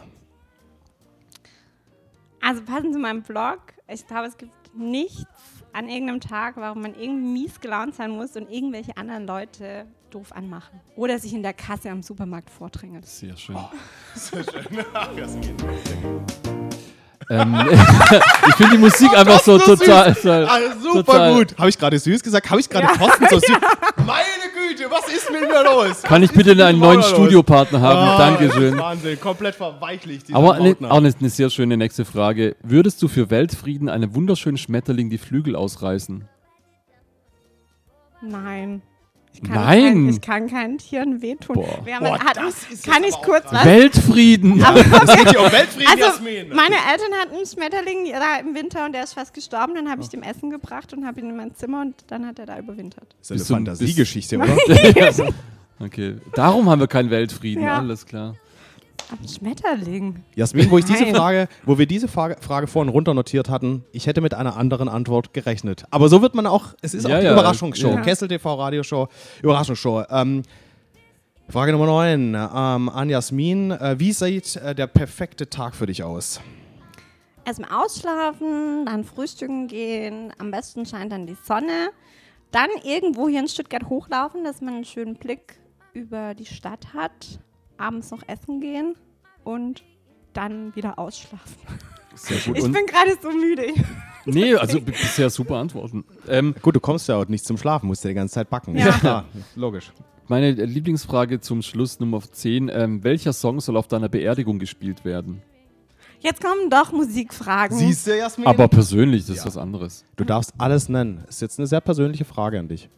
Also passend zu meinem Blog, ich glaube, es gibt nichts an irgendeinem Tag, warum man irgendwie mies gelaunt sein muss und irgendwelche anderen Leute doof anmachen. Oder sich in der Kasse am Supermarkt vordrängen. Sehr schön. Oh. (laughs) ähm, (laughs) ich finde die Musik einfach so total. total Ah, super total- gut. Habe ich gerade süß gesagt? Habe ich gerade Thorsten so süß? (laughs) Meine Güte, was ist mit mir los? Kann ich bitte einen neuen? Studiopartner haben? Ah, Dankeschön. Wahnsinn, komplett verweichlicht. Aber ne, Mautner. auch eine, eine sehr schöne nächste Frage. Würdest du für Weltfrieden einem wunderschönen Schmetterling die Flügel ausreißen? Nein. Ich kann Nein. Kein, ich kann keinen Tieren wehtun. Boah. Wir haben, Boah, hatten, das ist kann ich kurz was? Weltfrieden! (laughs) Um Weltfrieden, Also, Jasmin. meine Eltern hatten einen Schmetterling da im Winter und der ist fast gestorben. Dann habe ich dem Essen gebracht und habe ihn in mein Zimmer und dann hat er da überwintert. Das ist eine Bist du ein- Fantasiegeschichte, oder? (laughs) (laughs) Okay, darum haben wir keinen Weltfrieden, Ja. alles klar. Ein Schmetterling. Jasmin, wo ich diese. Frage, wo wir diese Frage, Frage vorhin runternotiert hatten, ich hätte mit einer anderen Antwort gerechnet. Aber so wird man auch, es ist Ja, auch die ja. Überraschungsshow, Ja. Kessel TV Radioshow, Überraschungsshow. Ähm, Frage Nummer 9 ähm, an Jasmin. Äh, wie sieht äh, der perfekte Tag für dich aus? Erstmal ausschlafen, dann frühstücken gehen. Am besten scheint dann die Sonne. Dann irgendwo hier in Stuttgart hochlaufen, dass man einen schönen Blick über die Stadt hat. Abends noch essen gehen und dann wieder ausschlafen. Sehr gut. Ich Und, bin gerade so müde. nee, also bisher super Antworten. Ähm, Gut, du kommst ja auch nicht zum Schlafen, musst ja die ganze Zeit backen. Ja. klar, logisch. meine Lieblingsfrage zum Schluss, Nummer 10. Ähm, welcher Song soll auf deiner Beerdigung gespielt werden? Jetzt kommen doch Musikfragen. Siehst du, Jasmin? Aber persönlich, das ist Ja. was anderes. du darfst alles nennen. Ist jetzt eine sehr persönliche Frage an dich.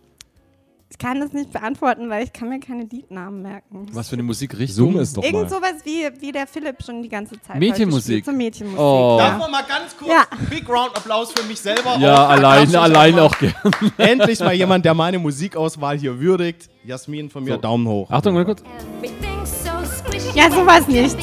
Ich kann das nicht beantworten, weil ich kann mir keine Liednamen merken. Was für eine Musikrichtung Zoom ist doch Irgend mal. sowas wie, wie der Philipp schon die ganze Zeit. Mädchenmusik. So Mädchenmusik. Oh. Ja. Darf man mal ganz kurz ja. Big Round Applaus für mich selber? Ja, auch. allein, allein auch gerne. (laughs) Endlich mal jemand, der meine Musikauswahl hier würdigt. Jasmin von mir, so. Daumen hoch. Achtung, mal kurz. Ja, sowas nicht.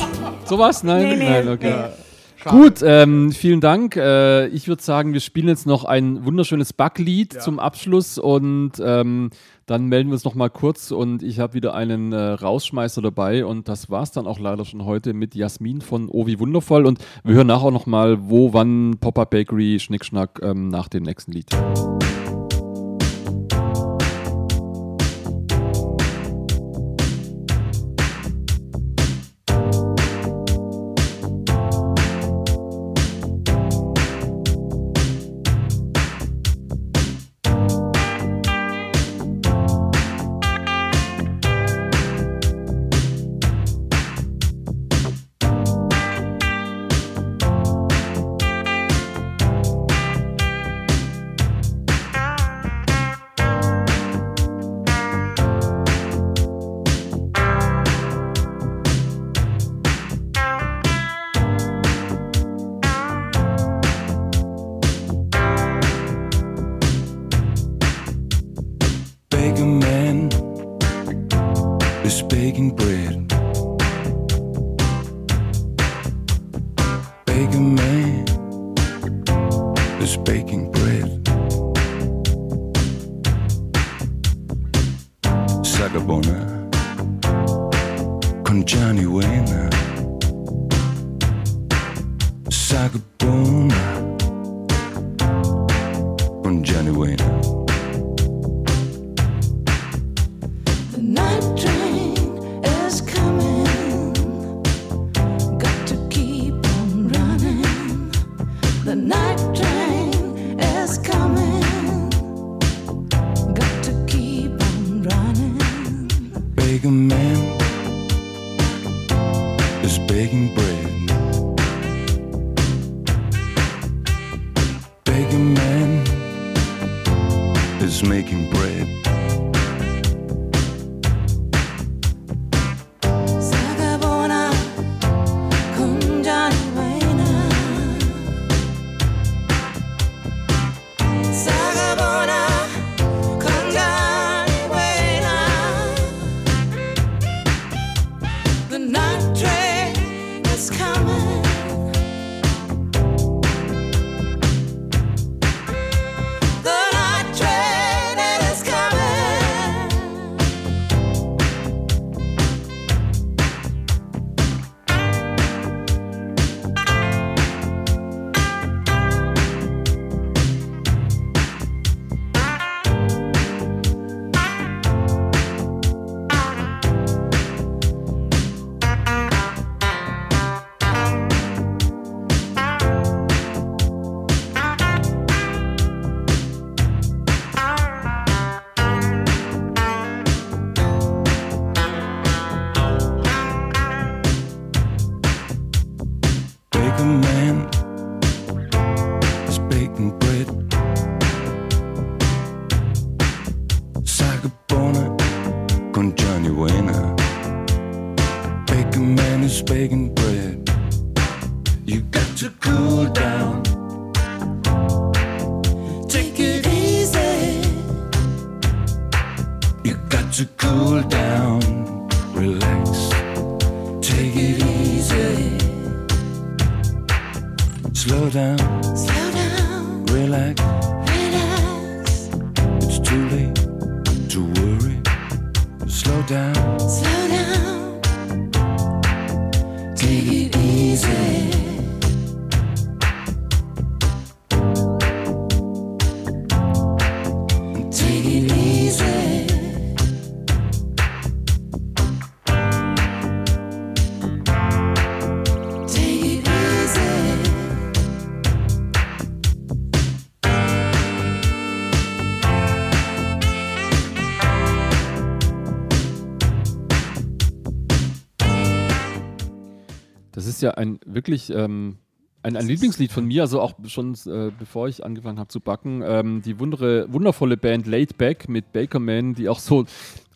Sowas? Nein, nee, nee, nein, okay. Nee. Gut, ähm, vielen Dank. Äh, ich würde sagen, wir spielen jetzt noch ein wunderschönes Backlied ja. zum Abschluss und ähm, dann melden wir uns noch mal kurz und ich habe wieder einen äh, Rausschmeißer dabei und das war es dann auch leider schon heute mit Jasmin von Ovi Wundervoll und wir hören nachher auch noch mal, wo, wann Pop-Up Bakery Schnickschnack ähm, nach dem nächsten Lied. ja ein wirklich ähm, ein, ein Lieblingslied von mir, also auch schon äh, bevor ich angefangen habe zu backen. Ähm, die wundere, wundervolle Band Late Back mit Baker Man, die auch so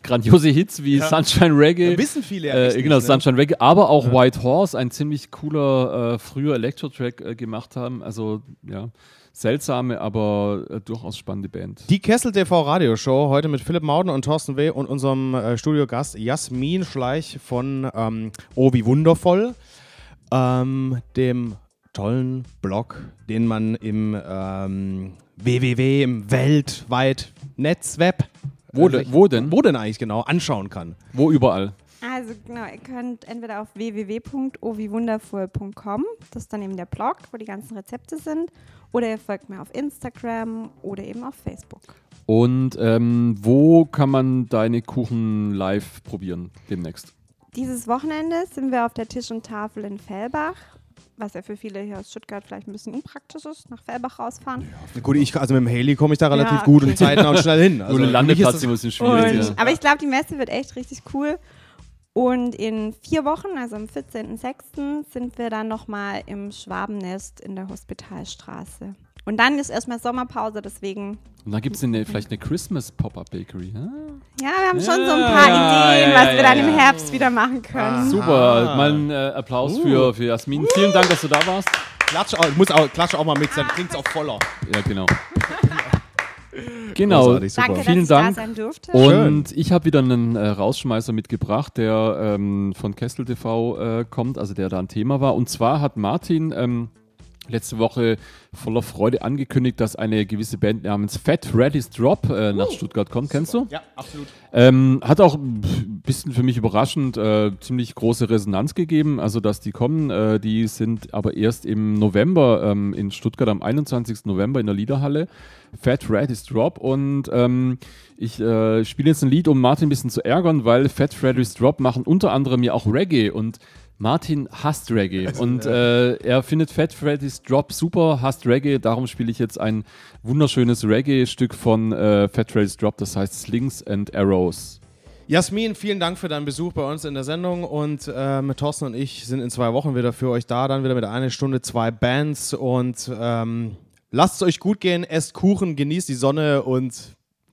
grandiose Hits wie ja. Sunshine Reggae. Ja, wissen viele ja äh, Genau, nicht, ne? Sunshine Reggae, aber auch ja. White Horse, ein ziemlich cooler äh, früher Electro-Track äh, gemacht haben. Also, ja. Seltsame, aber äh, durchaus spannende Band. Die Kessel TV Radioshow heute mit Philipp Mauden und Thorsten W. und unserem äh, Studiogast Jasmin Schleich von ähm, Oh, wie wundervoll ähm, dem tollen Blog, den man im ähm, www, im weltweit Netzweb, Wo, de, wo denn? wo denn eigentlich genau, anschauen kann. Wo überall? Also genau, ihr könnt entweder auf www.owiewundervoll.com, das ist dann eben der Blog, wo die ganzen Rezepte sind, oder ihr folgt mir auf Instagram oder eben auf Facebook. Und ähm, wo kann man deine Kuchen live probieren demnächst? Dieses Wochenende sind wir auf der Tisch und Tafel in Fellbach, was ja für viele hier aus Stuttgart vielleicht ein bisschen unpraktisch ist, nach Fellbach rausfahren. Gut, ich, also mit dem Heli komme ich da relativ Ja, gut okay. und zeitnah und schnell hin. (laughs) Also mich ist Landeplatz immer ein bisschen schwierig. Und, ja. aber ich glaube, die Messe wird echt richtig cool. Und in vier Wochen, also am 14.06., sind wir dann nochmal im Schwabennest in der Hospitalstraße. Und dann ist erstmal Sommerpause, deswegen, Und dann gibt es eine, vielleicht eine Christmas Pop-Up Bakery. Ah, ja, wir haben schon so ein Ja, paar ja, Ideen, ja, was ja, wir dann ja. im Herbst wieder machen können. Super, mal ein äh, Applaus Uh. für, für Jasmin. Vielen Dank, dass du da warst. Klatsch, auch- muss auch, klatsch auch mal mit, dann klingt es auch voller. Ja, genau. Genau. Danke, Vielen dass ich Dank. da sein durfte. Und ich habe wieder einen äh, Rausschmeißer mitgebracht, der ähm, von Kessel TV äh, kommt, also der da ein Thema war. Und zwar hat Martin ähm, letzte Woche voller Freude angekündigt, dass eine gewisse Band namens Fat Reddy's Drop äh, nach Stuttgart kommt. Kennst du? Ja, absolut. Ähm, hat auch ein bisschen für mich überraschend äh, ziemlich große Resonanz gegeben, also dass die kommen. Äh, die sind aber erst im November ähm, in Stuttgart, am 21. November in der Liederhalle. Fat Red is Drop und ähm, ich äh, spiele jetzt ein Lied, um Martin ein bisschen zu ärgern, weil Fat Red is Drop machen unter anderem ja auch Reggae und Martin hasst Reggae (laughs) und äh, er findet Fat Freddy's Drop super, hasst Reggae, darum spiele ich jetzt ein wunderschönes Reggae-Stück von äh, Fat Freddy's Drop, das heißt Slings and Arrows. Jasmin, vielen Dank für deinen Besuch bei uns in der Sendung und ähm, Thorsten und ich sind in zwei Wochen wieder für euch da, dann wieder mit einer Stunde zwei Bands und ähm, lasst es euch gut gehen, esst Kuchen, genießt die Sonne und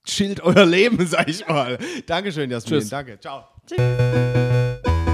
chillt (laughs) euer Leben, sag ich mal. Dankeschön, Jasmin. Tschüss. Danke, ciao. Fat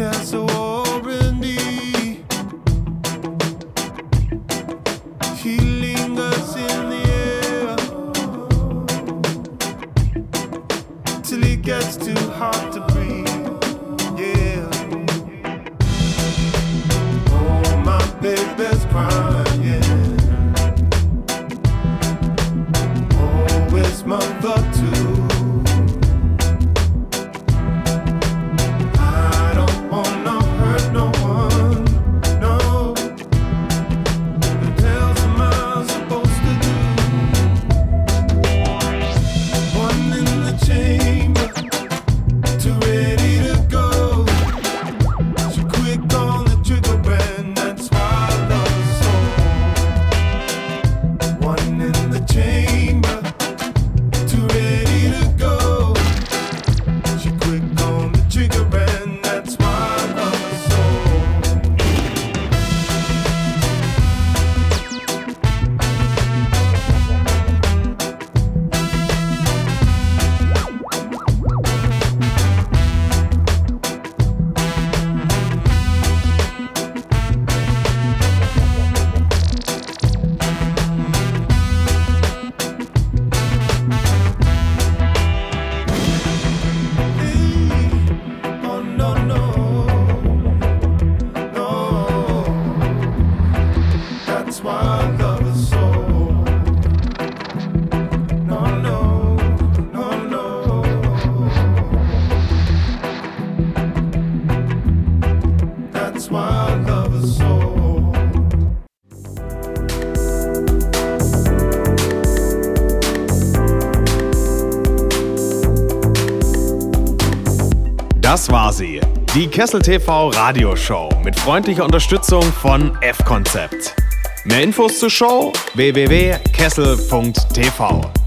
That's away Stasi. Die Kessel TV Radioshow mit freundlicher Unterstützung von F-Konzept. Mehr Infos zur Show www.kessel.tv.